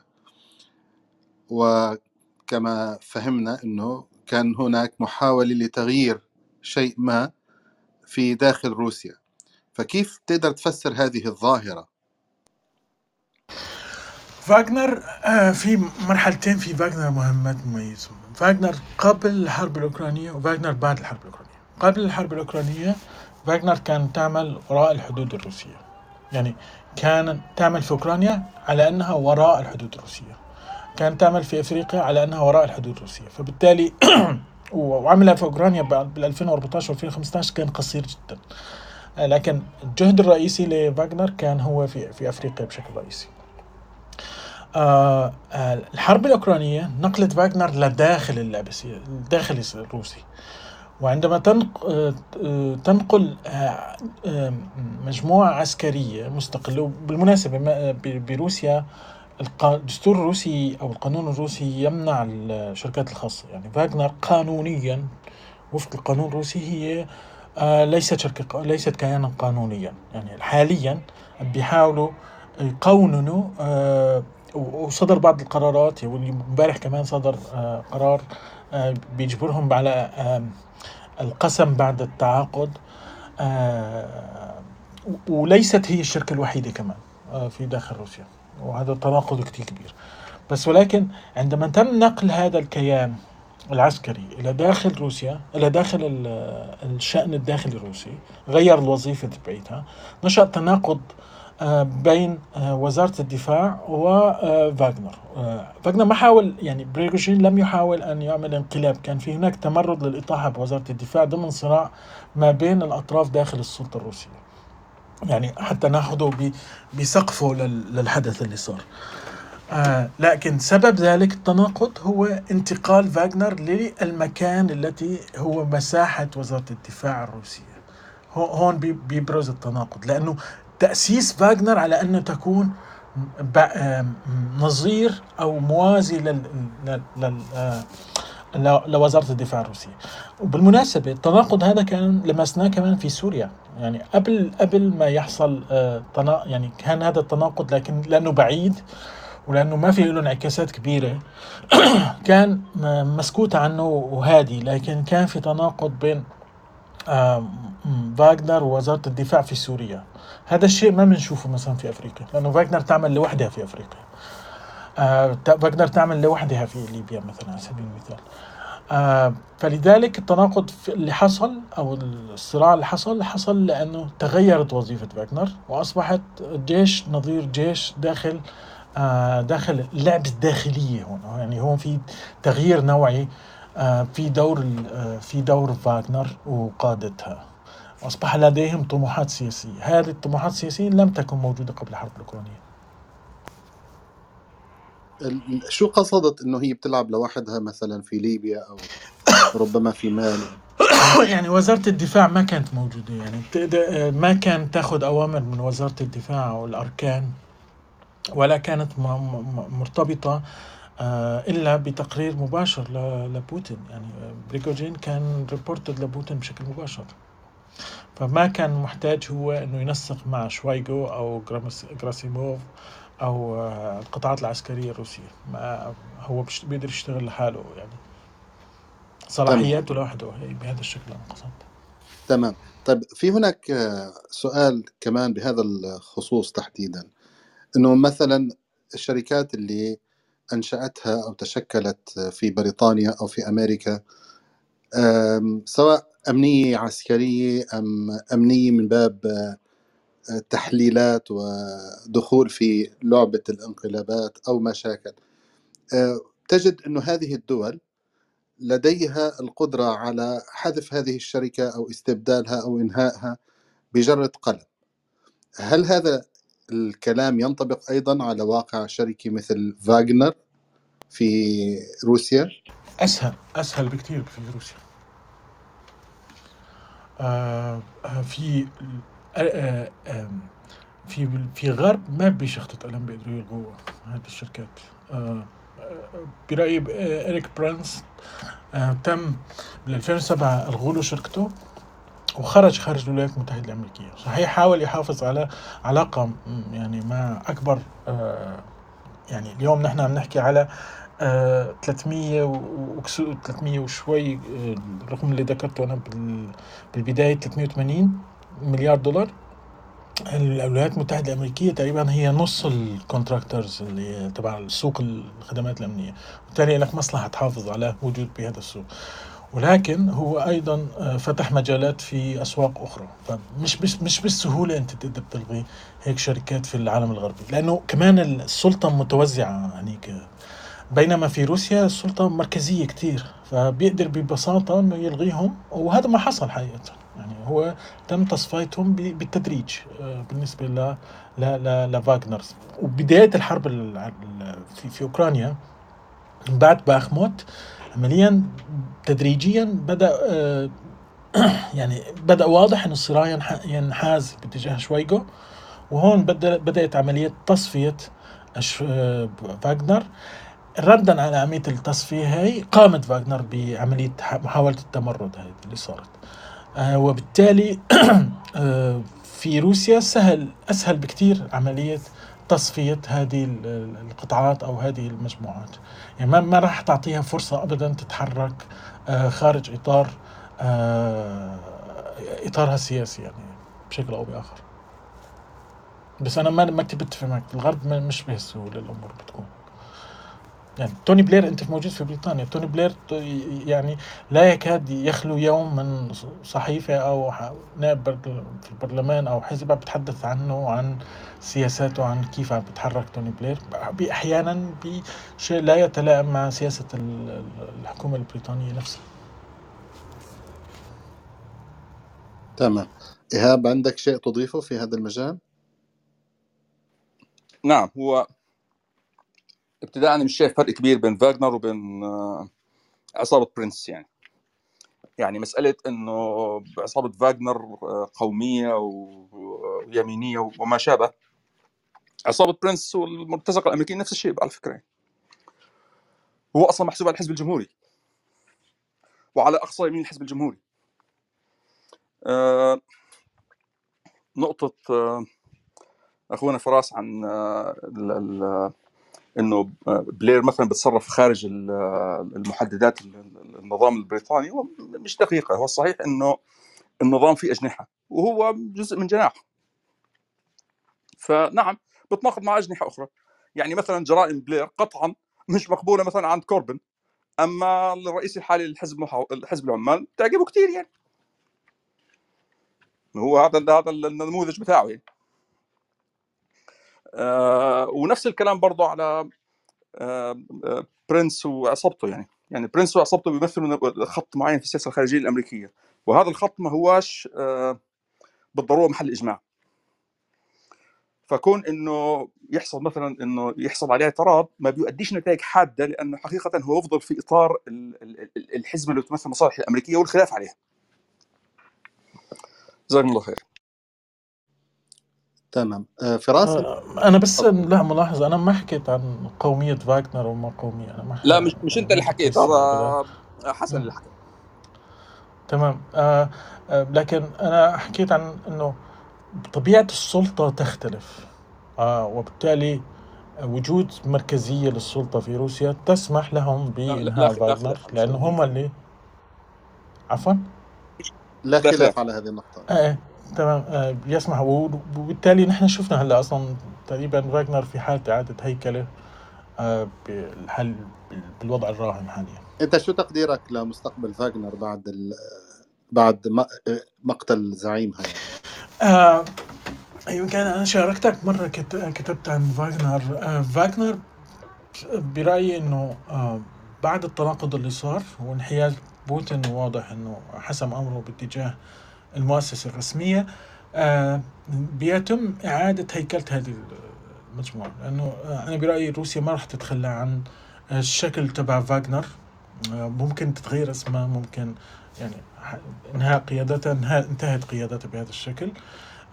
وكما فهمنا أنه كان هناك محاولة لتغيير شيء ما في داخل روسيا. فكيف تقدر تفسر هذه الظاهرة؟ فاغنر آه، في مرحلتين في فاغنر مهمات مميزة. فاغنر قبل الحرب الأوكرانية وفاغنر بعد الحرب الأوكرانية. قبل الحرب الأوكرانية فاغنر كان تعمل وراء الحدود الروسية. يعني كانت تعمل في أوكرانيا على أنها وراء الحدود الروسية. كانت تعمل في أفريقيا على أنها وراء الحدود الروسية. فبالتالي وعملها في أوكرانيا بال 2014 و 2015 كان قصير جدا آه، لكن الجهد الرئيسي لفاغنر كان هو في في أفريقيا بشكل رئيسي. آه آه الحرب الأوكرانية نقلت فاغنر لداخل اللعبه السي- الداخل الروسي وعندما تنق... تنقل مجموعة عسكرية مستقلة وبالمناسبة ما- ب- بروسيا الدستور الروسي أو القانون الروسي يمنع الشركات الخاصة. يعني فاغنر قانونيا وفق القانون الروسي هي آه، ليست شركة ليست كيانا قانونيا. يعني حاليا بيحاولوا يقوننوا آه، وصدر بعض القرارات. واللي امبارح كمان صدر آه، قرار آه، بيجبرهم على القسم بعد التعاقد. آه، وليست هي الشركة الوحيدة كمان آه، في داخل روسيا. وهذا تناقض كتير كبير. بس ولكن عندما تم نقل هذا الكيان العسكري إلى داخل روسيا إلى داخل ال- الشأن الداخلي الروسي غير الوظيفة تبعيتها نشأ تناقض آه، بين آه، وزارة الدفاع وفاغنر فاغنر. ما حاول يعني بريغوشين لم يحاول أن يعمل انقلاب. كان في هناك تمرد للإطاحة بوزارة الدفاع ضمن صراع ما بين الأطراف داخل السلطة الروسية. يعني حتى ناخذه بسقفه لل- للحدث اللي صار. آه لكن سبب ذلك التناقض هو انتقال فاغنر للمكان التي هو مساحة وزارة الدفاع الروسية. هو- هون بي- بيبرز التناقض لأنه تأسيس فاغنر على أنه تكون آم، نظير أو موازي لل, لل, لل آه، لوزارة الدفاع الروسية. وبالمناسبة التناقض هذا كان لمسناه كمان في سوريا. يعني قبل قبل ما يحصل آه، يعني كان هذا التناقض لكن لأنه بعيد ولأنه ما في له انعكاسات كبيرة. كان مسكوت عنه وهادي لكن كان في تناقض بين آه، فاغنر ووزارة الدفاع في سوريا. هذا الشيء ما بنشوفه مثلا في أفريقيا لأنه فاغنر تعمل لوحدها في أفريقيا. آه فاغنر تعمل لوحدها في ليبيا مثلا على سبيل المثال. آه فلذلك التناقض اللي حصل أو الصراع اللي حصل حصل لأنه تغيرت وظيفة فاغنر وأصبحت جيش نظير جيش داخل آه داخل اللعبه الداخلية هون. يعني هون في تغيير نوعي آه في دور آه في دور فاغنر وقادتها. أصبح لديهم طموحات سياسية. هذه الطموحات السياسية لم تكن موجودة قبل الحرب الأوكرانية شو قصدت إنه هي بتلعب لوحدها مثلا في ليبيا أو ربما في مالي؟ يعني وزارة الدفاع ما كانت موجودة يعني ما كانت تاخذ أوامر من وزارة الدفاع أو الأركان ولا كانت مرتبطة آه، إلا بتقرير مباشر لبوتين. يعني بريغوجين كان reported لبوتين بشكل مباشر. فما كان محتاج هو إنه ينسق مع شويغو أو جرامس- جراسيموف أو القطاعات العسكرية الروسية. ما هو بيقدر يشتغل لحاله يعني. صلاحياته لوحده هي بهذا الشكل أنا قصدت. تمام. طيب في هناك سؤال كمان بهذا الخصوص تحديدا. إنه مثلا الشركات اللي أنشأتها أو تشكلت في بريطانيا أو في أمريكا سواء أمنية عسكرية أم أمنية من باب تحليلات ودخول في لعبة الانقلابات أو ما شاكل آه، تجد انه هذه الدول لديها القدرة على حذف هذه الشركة أو استبدالها أو إنهائها بجرة قلم هل هذا الكلام ينطبق أيضا على واقع شركة مثل فاغنر في روسيا؟ أسهل أسهل بكثير في روسيا. آه في في في غرب ما بشخطة قلم بيقدروا يلغوا هذه الشركات. آه، إريك برانس تم بال 2007 الغوا له شركته وخرج خارج الولايات المتحدة الأمريكية. صحيح حاول يحافظ على علاقة م- يعني مع أكبر آه يعني اليوم نحن عم نحكي على آه 300 وكسو 300 وشوي الرقم اللي ذكرته أنا بال- بالبداية 380 مليار دولار. الولايات المتحدة الأمريكية تقريبا هي نص الكونتراكتورز اللي تبع سوق الخدمات الأمنية. وبالتالي لك مصلحة تحافظ على وجود بهذا السوق. ولكن هو أيضا آه، فتح مجالات في أسواق أخرى. فمش بس مش بالسهولة أنت تقدر تلغي هيك شركات في العالم الغربي. لأنه كمان السلطة متوزعة هنيك. بينما في روسيا السلطة مركزية كتير. فبيقدر ببساطة إنه يلغيهم. وهذا ما حصل حقيقة. يعني هو تم تصفيتهم بالتدريج آه، بالنسبة ل ل ل لفاغنر وبداية الحرب ال- ال- في في أوكرانيا من بعد بأخموت عمليا تدريجيا بدأ آه، يعني بدأ واضح إنه الصراع ينح- ينحاز باتجاه شويغو. وهون بدا بدأت عملية تصفية أش- آه، فاغنر ردا على عملية التصفية هاي قامت فاغنر بعملية محاولة التمرد هاي اللي صارت. وبالتالي آه في روسيا سهل أسهل بكثير عملية تصفية هذه ال- ال- القطاعات أو هذه المجموعات. يعني ما راح تعطيها فرصة ابدا تتحرك آه خارج إطار آه إطارها السياسي يعني بشكل أو بآخر. بس أنا ما ما كنت في الغرب مش بهالسهوله الأمور بتكون. يعني توني بلير أنت موجود في بريطانيا توني بلير يعني لا يكاد يخلو يوم من صحيفة أو نائب في البرلمان أو حزب بتحدث عنه وعن سياساته عن كيف عم بيتحرك توني بلير. ب- أحيانا بشيء لا يتلائم مع سياسة ال- ال- الحكومة البريطانية نفسها. تمام. إيهاب عندك شيء تضيفه في هذا المجال؟ نعم هو ابتداء أنا مش شايف فرق كبير بين فاغنر وبين آه، عصابة برنس يعني. يعني مسألة إنه عصابه فاغنر آه، قومية ويمينيه وما شابه. عصابة برنس والمرتزقة الامريكيه نفس الشيء على فكرة. هو أصلا محسوب على الحزب الجمهوري. وعلى أقصى يمين الحزب الجمهوري. آه، نقطة أخونا فراس عن آه، إنه بلير مثلا بتصرف خارج ال- المحددات ال- النظام البريطاني مش دقيقة. هو الصحيح إنه النظام فيه أجنحة وهو جزء من جناح. فنعم بتناقض مع أجنحة أخرى. يعني مثلا جرائم بلير قطعا مش مقبولة مثلا عند كوربن أما الرئيس الحالي للحزب محا... الحزب العمال تعجبه كثير يعني. هو هذا هذا النموذج بتاعه يعني. آه ونفس الكلام برضه على آه آه برنس وعصابته يعني يعني برنس وعصابته بيمثلوا خط معين في السياسة الخارجية الأمريكية وهذا الخط ما هواش آه بالضرورة محل إجماع فكون إنه يحصل مثلا إنه يحصل عليه اعتراض ما بيؤديش نتائج حادة لأنه حقيقة هو يفضل في إطار ال- ال- ال- الحزب اللي تمثل مصالح الأمريكية والخلاف عليها. جزاكم الله خير. تمام. آه، فراس؟ آه، أنا بس لا ملاحظ أنا ما حكيت عن قومية فاغنر وما قومية. أنا ما ح- لا مش مش أنت اللي حكيت هذا حسن اللي حكى. تمام. آه آه لكن أنا حكيت عن إنه طبيعة السلطة تختلف. آه وبالتالي وجود مركزية للسلطة في روسيا تسمح لهم بانهاء فاغنر لأنه هم اللي عفوا؟ لا لا خلاف على هذه النقطة. آه إيه، تمام آه يسمح. وبالتالي نحن شفنا هلا أصلا تقريبا فاغنر في حالة إعادة هيكلة آه بالحل بالوضع الراهن حاليا. أنت شو تقديرك لمستقبل فاغنر بعد ال... بعد م- مقتل زعيمها يعني؟ آه يمكن أنا شاركتك مرة كت- كتبت عن فاغنر آه فاغنر برأيي إنه آه بعد التناقض اللي صار وانحياز بوتين واضح إنه حسم أمره باتجاه المؤسسه الرسمية آه بيتم إعادة هيكلة هذه المجموعة لأنه آه أنا برأيي روسيا ما راح تتخلى عن الشكل تبع فاغنر. آه ممكن تتغير اسمها ممكن يعني إنهاء قيادتها انتهت قيادتها بهذا الشكل.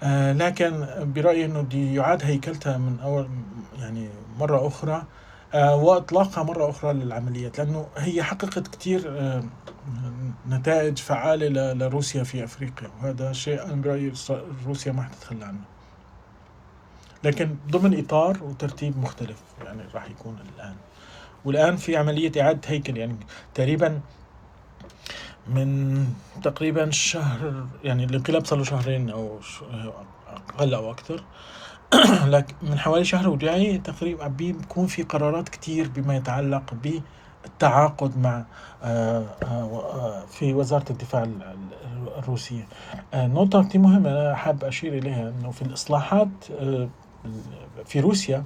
آه لكن برأيي إنه دي يعاد هيكلتها من اول يعني مرة أخرى. آه وأطلاقها مرة أخرى للعمليات لأنه هي حققت كتير آه نتائج فعالة ل- لروسيا في أفريقيا وهذا شيء أنا برأيي ص- روسيا ما حتتخلى عنه. لكن ضمن إطار وترتيب مختلف يعني راح يكون الآن. والآن في عملية إعادة هيكل يعني تقريبا من تقريبا شهر يعني الانقلاب صار له شهرين أو أقل أو أكثر. لكن من حوالي شهر وجاي تقريبا بيكون في قرارات كتير بما يتعلق بالتعاقد مع آه، آه، آه، في وزارة الدفاع ال- ال- الروسية. نقطة كتير مهمة أنا حاب أشير إليها أنه في الإصلاحات في روسيا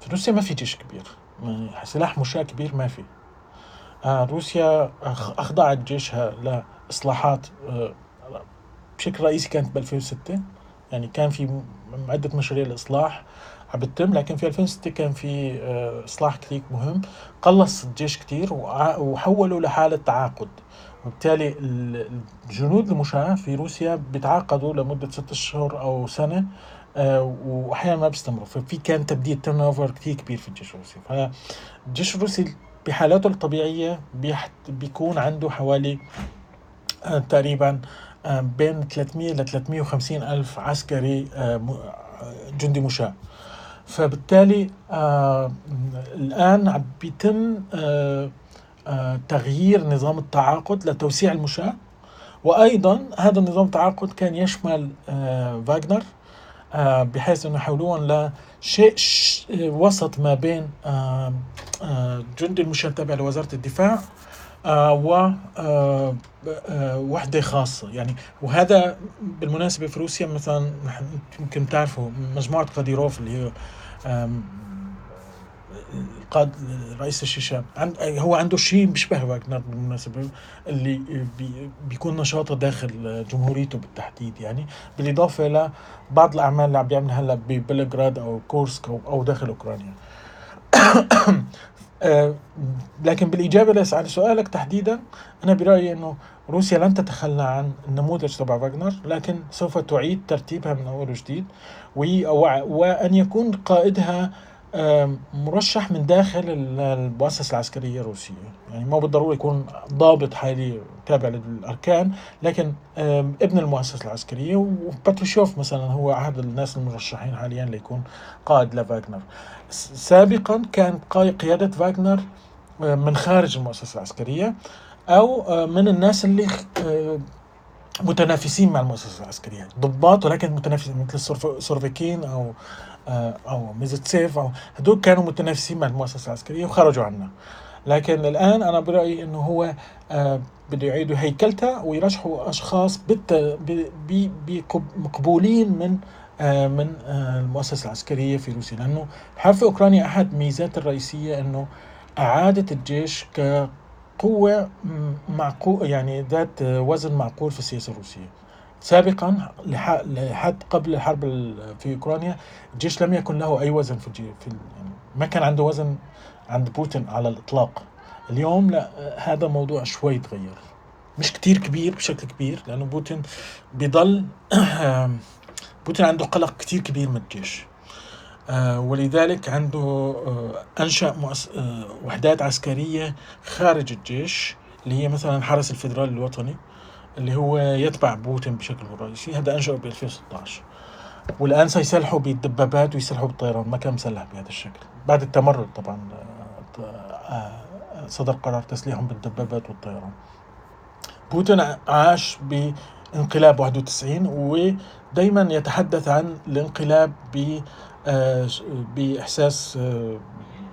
في روسيا ما في جيش كبير يعني سلاح مشاة كبير ما في. روسيا أخ- أخضعت جيشها لإصلاحات بشكل رئيسي كانت ب 2006 يعني كان في عدة مشاريع الإصلاح عم لكن في 2006 كان في آه، إصلاح كثير مهم. قلص الجيش كثير وحولوا لحالة تعاقد. وبالتالي ال- الجنود المشاة في روسيا بيتعاقدوا لمدة ست أشهر أو سنة آه، وأحيانا ما بيستمروا. ففي كان تبديل turnover كثير كبير في الجيش الروسي. فالجيش الروسي بحالاته الطبيعية بيحت بيكون عنده حوالي آه، تقريبا بين 300 ل 350 ألف عسكري آه، آه، جندي مشاة. فبالتالي آه الآن عم بيتم تغيير نظام التعاقد لتوسيع المشاة. وأيضا هذا النظام التعاقد كان يشمل فاغنر بحيث أنه يحولون لشيء وسط ما بين جندي المشاة تابع لوزارة الدفاع آه و آه آه وحدة خاصة. يعني وهذا بالمناسبة في روسيا مثلا يمكن تعرفوا مجموعة قاديروف اللي هي القاد رئيس الشيشان عند هو عنده شيء بيشبه واجنر بالمناسبة اللي بي بيكون نشاطه داخل جمهوريته بالتحديد. يعني بالإضافة لبعض الأعمال اللي عم بيعملها هلأ ببلغراد أو كورسك أو, داخل أوكرانيا. لكن بالإجابة على سؤالك تحديدا أنا برأيي أنه روسيا لن تتخلى عن النموذج تبع فاغنر لكن سوف تعيد ترتيبها من أول وجديد وأن يكون قائدها مرشح من داخل ال- المؤسسة العسكرية الروسية. يعني ما بالضرورة يكون ضابط حالي تابع للأركان لكن ابن المؤسسة العسكرية وباتروشوف مثلا هو أحد الناس المرشحين حاليا ليكون قائد لفاغنر سابقا كانت قيادة فاغنر آه، من خارج المؤسسة العسكرية أو آه، من الناس اللي آه، متنافسين مع المؤسسة العسكرية. ضباط ولكن متنافسين مثل سورفيكين أو أو ميزتسيف أو هدول كانوا متنافسين مع المؤسسة العسكرية وخرجوا عنها لكن الآن أنا برأيي أنه هو بده يعيدوا هيكلتها ويرشحوا أشخاص بالت... ب... ب... بقب- مقبولين من من آه، المؤسسة العسكرية في روسيا. لأنه الحرب في أوكرانيا أحد ميزات الرئيسية أنه إعادة الجيش كقوة معقول يعني ذات آه، وزن معقول في السياسة الروسية. سابقا لح- لحد قبل الحرب ال- في أوكرانيا الجيش لم يكن له أي وزن في الجي في يعني ما كان عنده وزن عند بوتين على الإطلاق. اليوم لا هذا موضوع شوي تغير. مش كتير كبير بشكل كبير لأنه بوتين بيضل بوتين عنده قلق كتير كبير من الجيش. آه، ولذلك عنده آه، أنشأ مؤس... آه، وحدات عسكرية خارج الجيش اللي هي مثلا حرس الفيدرالي الوطني اللي هو يتبع بوتين بشكل رئيسي. هذا أنشأه ب 2016 والآن سيسلحوا بالدبابات ويسلحوا بالطيران. ما كان مسلح بهذا الشكل. بعد التمرد طبعا صدر قرار تسليحهم بالدبابات والطيران. بوتين عاش بانقلاب 91 ودائما يتحدث عن الانقلاب آه، بإحساس آه،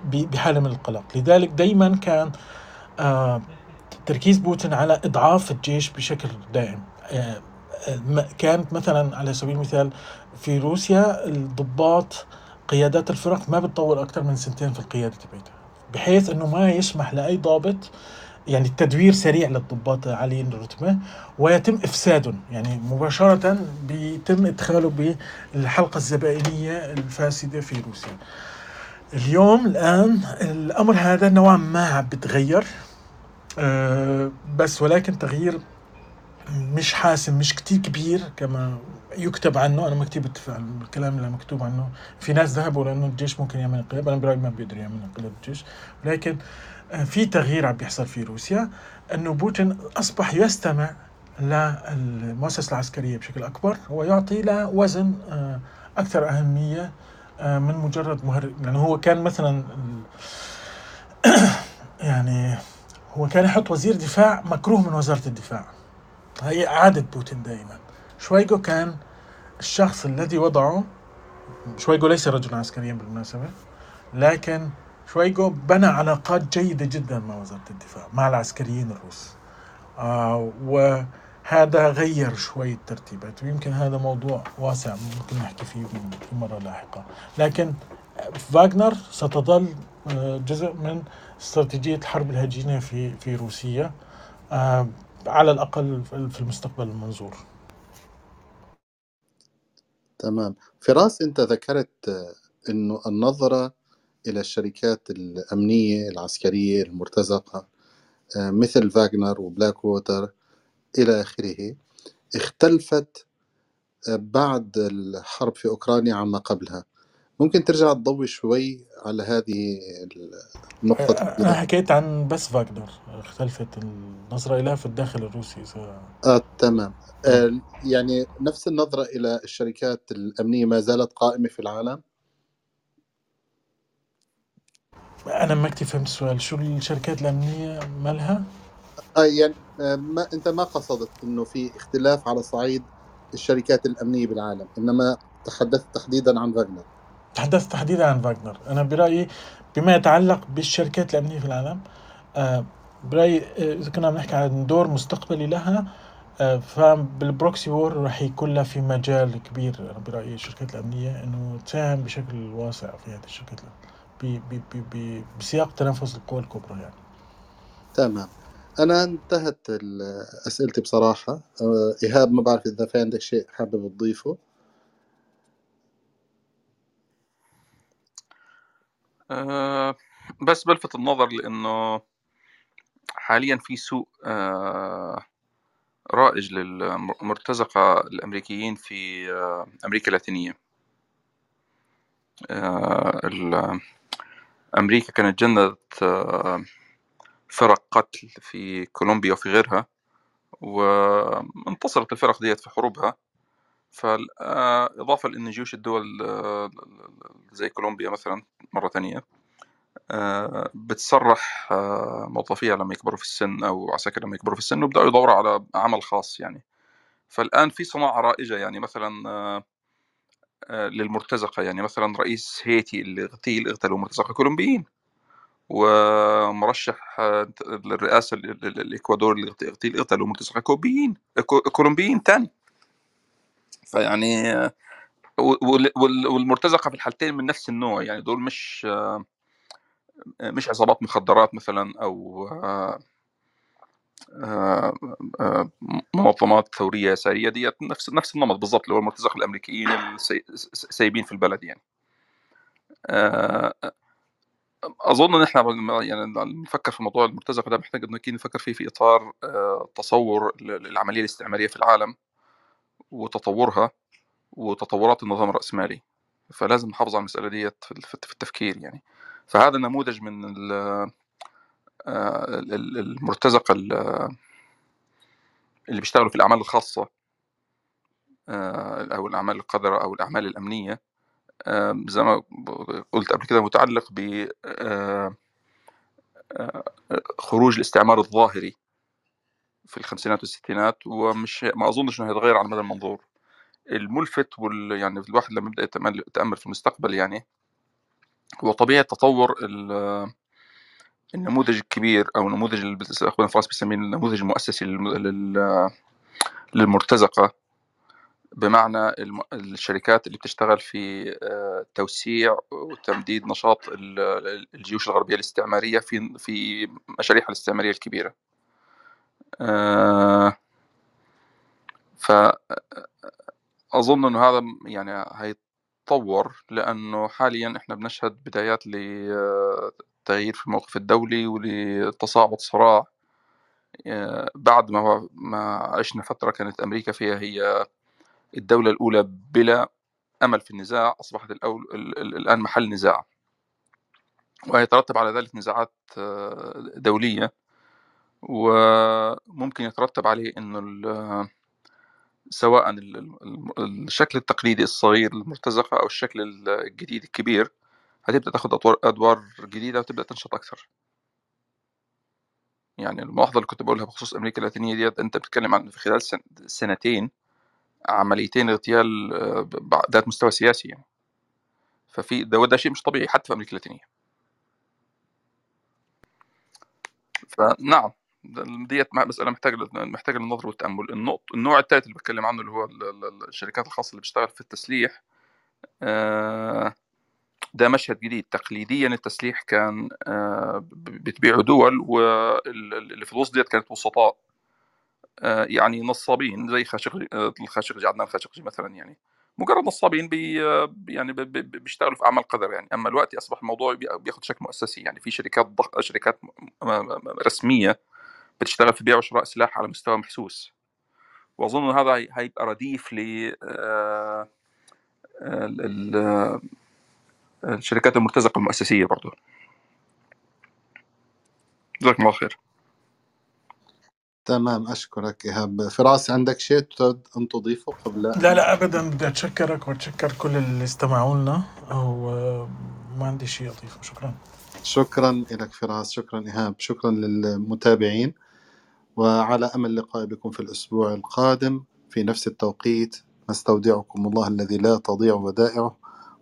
بحالة من القلق. لذلك دائما كان آه، تركيز بوتين على إضعاف الجيش بشكل دائم. كانت مثلا على سبيل المثال في روسيا الضباط قيادات الفرق ما بتطول أكثر من سنتين في القيادة تبعتها بحيث إنه ما يسمح لأي ضابط يعني التدوير سريع للضباط عاليين الرتبة ويتم إفسادهم يعني مباشرة بيتم إدخاله بالحلقة الزبائنية الفاسدة في روسيا. اليوم الآن الأمر هذا نوعا ما عم بتغير أه بس ولكن تغيير مش حاسم مش كتير كبير كما يكتب عنه. أنا ما كتير بتفق الكلام اللي مكتوب عنه في ناس ذهبوا لأنه الجيش ممكن يعمل انقلاب. أنا برأيي ما بيقدر يعمل انقلاب الجيش لكن آه، في تغيير عم بيحصل في روسيا إنه بوتين أصبح يستمع للمؤسسة العسكرية بشكل أكبر ويعطي لها وزن آه، أكثر أهمية آه، من مجرد مهرج لأنه هو كان مثلا يعني هو كان يحط وزير دفاع مكروه من وزارة الدفاع. هي عادة بوتين دائما شويغو كان الشخص الذي وضعه شويغو ليس رجلا عسكريا بالمناسبة لكن شويغو بنى علاقات جيدة جدا مع وزارة الدفاع مع العسكريين الروس. آه وهذا غير شوي الترتيبات ويمكن هذا موضوع واسع ممكن نحكي فيه في مرة لاحقة. لكن فاغنر ستظل آه، جزء من استراتيجية الحرب الهجينة في في روسيا آه على الأقل في المستقبل المنظور. تمام. فراس أنت ذكرت أنه النظرة إلى الشركات الأمنية العسكرية المرتزقة آه، مثل فاغنر وبلاك ووتر إلى آخره. اختلفت آه، بعد الحرب في أوكرانيا عما قبلها. ممكن ترجع تضوي شوي على هذه النقطة أنا حكيت عن بس فاغنر. اختلفت النظرة إليها في الداخل الروسي س... آه تمام. آه يعني نفس النظرة إلى الشركات الأمنية ما زالت قائمة في العالم؟ أنا ما كتير فهمت السؤال. شو الشركات الأمنية مالها؟ آه يعني آه ما أنت ما قصدت إنه في اختلاف على صعيد الشركات الأمنية بالعالم إنما تحدثت تحديدا عن فاغنر تحدثت تحديدا عن فاغنر أنا برأيي بما يتعلق بالشركات الأمنية في العالم آه برأيي آه، إذا كنا بنحكي عن دور مستقبلي لها فبالبروكسي وور رح يكون لها في مجال كبير. أنا برأيي الشركات الأمنية إنه تساهم بشكل واسع في هذه الشركات. بسياق تنافس القوى الكبرى يعني. تمام. أنا انتهت أسئلتي بصراحة. آه، إيهاب ما بعرف إذا في عندك شيء حابب تضيفه. آه، بس بلفت النظر لأنه حاليا في سوق آه، رائج للمرتزقة الأمريكيين في آه، أمريكا اللاتينية. أمريكا كانت جندت فرق قتل في كولومبيا وفي غيرها وانتصرت الفرق ديت في حروبها. فإضافة لأن جيوش الدول زي كولومبيا مثلا مرة تانية آه، بتسرح آه، موظفيها لما يكبروا في السن أو عساكر لما يكبروا في السن وبدأوا يدوروا على عمل خاص يعني. فالآن في صناعة رائجة يعني مثلا آه، للمرتزقة. يعني مثلا رئيس هيتي اللي اغتيل اغتالوا مرتزقة كولومبيين ومرشح للرئاسة الإكوادور اللي اغتيل اغتالوا مرتزقة كولومبيين كولومبيين تاني. فيعني والمرتزقة في الحالتين من نفس النوع. يعني دول مش مش عصابات مخدرات مثلا أو منظمات ثورية يساريه ديت نفس نفس النمط بالضبط اللي هو المرتزقة الأمريكيين السايبين في البلد يعني. أظن إن إحنا يعني نفكر في موضوع المرتزقة ده محتاج إنه نفكر فيه في إطار تصور العملية الاستعمارية في العالم وتطورها وتطورات النظام الرأسمالي. فلازم نحافظ على المسألة ديت في التفكير يعني. فهذا نموذج من آه، ال- ال- المرتزقة ال- اللي بيشتغلوا في الأعمال الخاصة آه، أو الأعمال القذرة أو الأعمال الأمنية آه، زي ما قلت قبل كده متعلق ب آه، خروج الاستعمار الظاهري في الخمسينات والستينات ومش ما أظنش إنه هيتغير على مدى المنظور. الملفت وال يعني الواحد لما يبدأ يتأمل يتأمل في المستقبل يعني هو طبيعة تطور ال- النموذج الكبير أو النموذج اللي أخونا فراس بيسميه النموذج المؤسسي للم- لل- للمرتزقة. بمعنى الشركات اللي بتشتغل في آه، توسيع وتمديد نشاط ال- الجيوش الغربية الاستعمارية في في مشاريعها الاستعمارية الكبيرة. آه، فأظن إنه هذا يعني هيتطور لأنه حاليا إحنا بنشهد بدايات لتغيير في الموقف الدولي ولتصاعد صراع. آه، بعد ما ما عشنا فترة كانت أمريكا فيها هي الدولة الأولى بلا أمل في النزاع أصبحت الأول ال- ال- الآن محل نزاع. ويترتب على ذلك نزاعات آه، دولية. وممكن يترتب عليه ال- سواء ال- ال- الشكل التقليدي الصغير المرتزقة أو الشكل الجديد الكبير هتبدأ تاخد أدوار أدوار جديدة وتبدأ تنشط أكثر؟ يعني الملاحظة اللي كنت بقولها بخصوص أمريكا اللاتينية ديت أنت بتتكلم عن في خلال سن- سنتين عمليتين اغتيال آه، ذات مستوى سياسي يعني. ففي ده وده شيء مش طبيعي حتى في أمريكا اللاتينية. فنعم ديت مسألة محتاجة محتاجة للنظر والتأمل. النقط النوع الثالث اللي بتكلم عنه اللي هو ال- ال- الشركات الخاصة اللي بتشتغل في التسليح آه، ده مشهد جديد. تقليديا التسليح كان آه، بتبيعه دول واللي في الوسط ديت كانت وسطاء آه، يعني نصابين زي خاشقجي آه، الخاشقجي عدنان الخاشقجي مثلا يعني. مجرد نصابين بي يعني بيشتغلوا في أعمال قذر يعني. أما الوقت أصبح الموضوع بي- بياخد شكل مؤسسي يعني. في شركات ضخ... شركات رسمية بتشتغل في بيع وشراء سلاح على مستوى محسوس. وأظن هذا هي- هيبقى رديف ل الشركات المرتزقة المؤسسية برضه جزاكم الله خير. تمام أشكرك إيهاب. فراس عندك شيء تريد أن تضيفه قبل لا لا ابدا بدي أتشكرك وأتشكر كل اللي استمعوا لنا أو ما عندي شيء أضيفه. شكرا. شكرا لك فراس. شكرا إيهاب. شكرا للمتابعين. وعلى أمل اللقاء بكم في الأسبوع القادم. في نفس التوقيت نستودعكم الله الذي لا تضيع ودائعه.